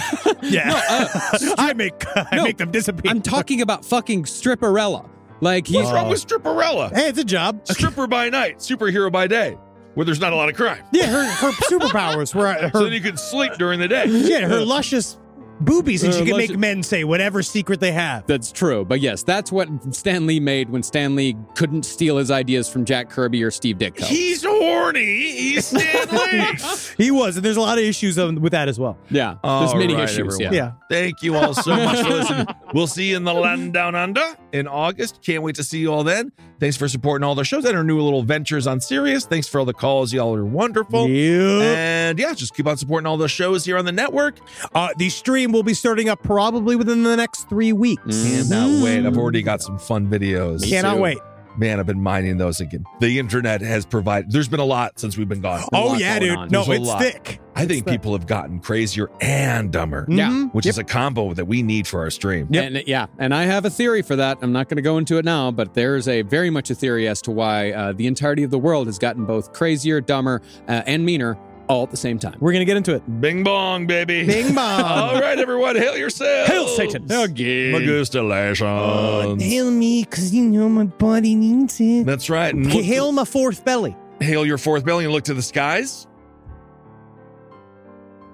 Yeah, uh, I make I no, make them disappear. I'm talking about fucking Stripperella. Like he's What's wrong with Stripperella? Hey, it's a job. Stripper by night, superhero by day, where there's not a lot of crime. Yeah, her her superpowers were her. So then you can sleep during the day. yeah, her luscious boobies, and Uh, she can make men say whatever secret they have. That's true. But yes, that's what Stan Lee made when Stan Lee couldn't steal his ideas from Jack Kirby or Steve Ditko. He's horny. He's Stan Lee. He was, and there's a lot of issues um, with that as well. yeah, All there's many right, issues. Yeah. Yeah. Thank you all so much for listening. We'll see you in the land down under in August. Can't wait to see you all then. Thanks for supporting all the shows and our new little ventures on Sirius. Thanks for all the calls. Y'all are wonderful. Yep. And yeah, just keep on supporting all the shows here on the network. Uh, the stream will be starting up probably within the next three weeks. Cannot wait. I've already got some fun videos. Cannot too. wait. Man, I've been mining those again. The internet has provided, there's been a lot since we've been gone. a Oh yeah, dude. on. No, There's it's lot. thick. I think people have gotten crazier and dumber, Yeah. Mhm. which is a combo that we need for our stream. Yep. And yeah, and I have a theory for that. I'm not going to go into it now, but there's a very much a theory as to why uh, the entirety of the world has gotten both crazier, dumber, uh, and meaner all at the same time. We're gonna get into it. Bing bong, baby. Bing bong. All right, everyone, hail yourself. Hail Satan. Magustalations. Uh, hail me, cause you know my body needs it. That's right. And Okay, look- hail my fourth belly. hail your fourth belly and look to the skies.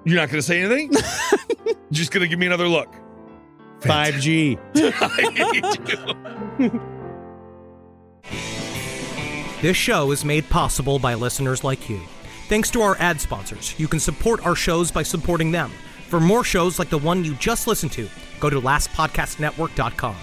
You're not going to say anything? You're just going to give me another look. Five G. This show is made possible by listeners like you. Thanks to our ad sponsors, you can support our shows by supporting them. For more shows like the one you just listened to, go to lastpodcastnetwork.com.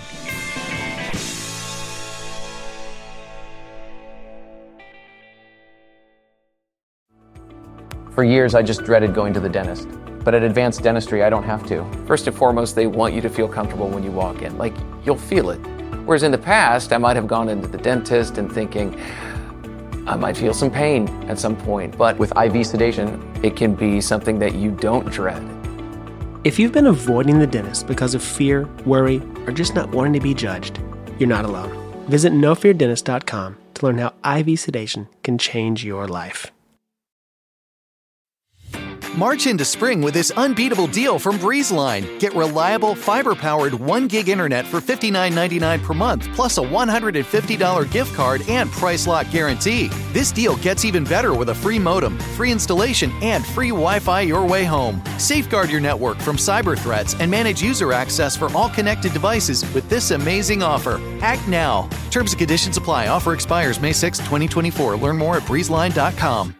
For years, I just dreaded going to the dentist. But at Advanced Dentistry, I don't have to. First and foremost, they want you to feel comfortable when you walk in. Like, you'll feel it. Whereas in the past, I might have gone into the dentist and thinking, I might feel some pain at some point. But with IV sedation, it can be something that you don't dread. If you've been avoiding the dentist because of fear, worry, or just not wanting to be judged, you're not alone. Visit nofeardentist.com to learn how IV sedation can change your life. March into spring with this unbeatable deal from BreezeLine. Get reliable, fiber powered 1 gig internet for $59.99 per month, plus a $150 gift card and price lock guarantee. This deal gets even better with a free modem, free installation, and free Wi Fi your way home. Safeguard your network from cyber threats and manage user access for all connected devices with this amazing offer. Act now. Terms and conditions apply. Offer expires May 6, 2024. Learn more at breezeline.com.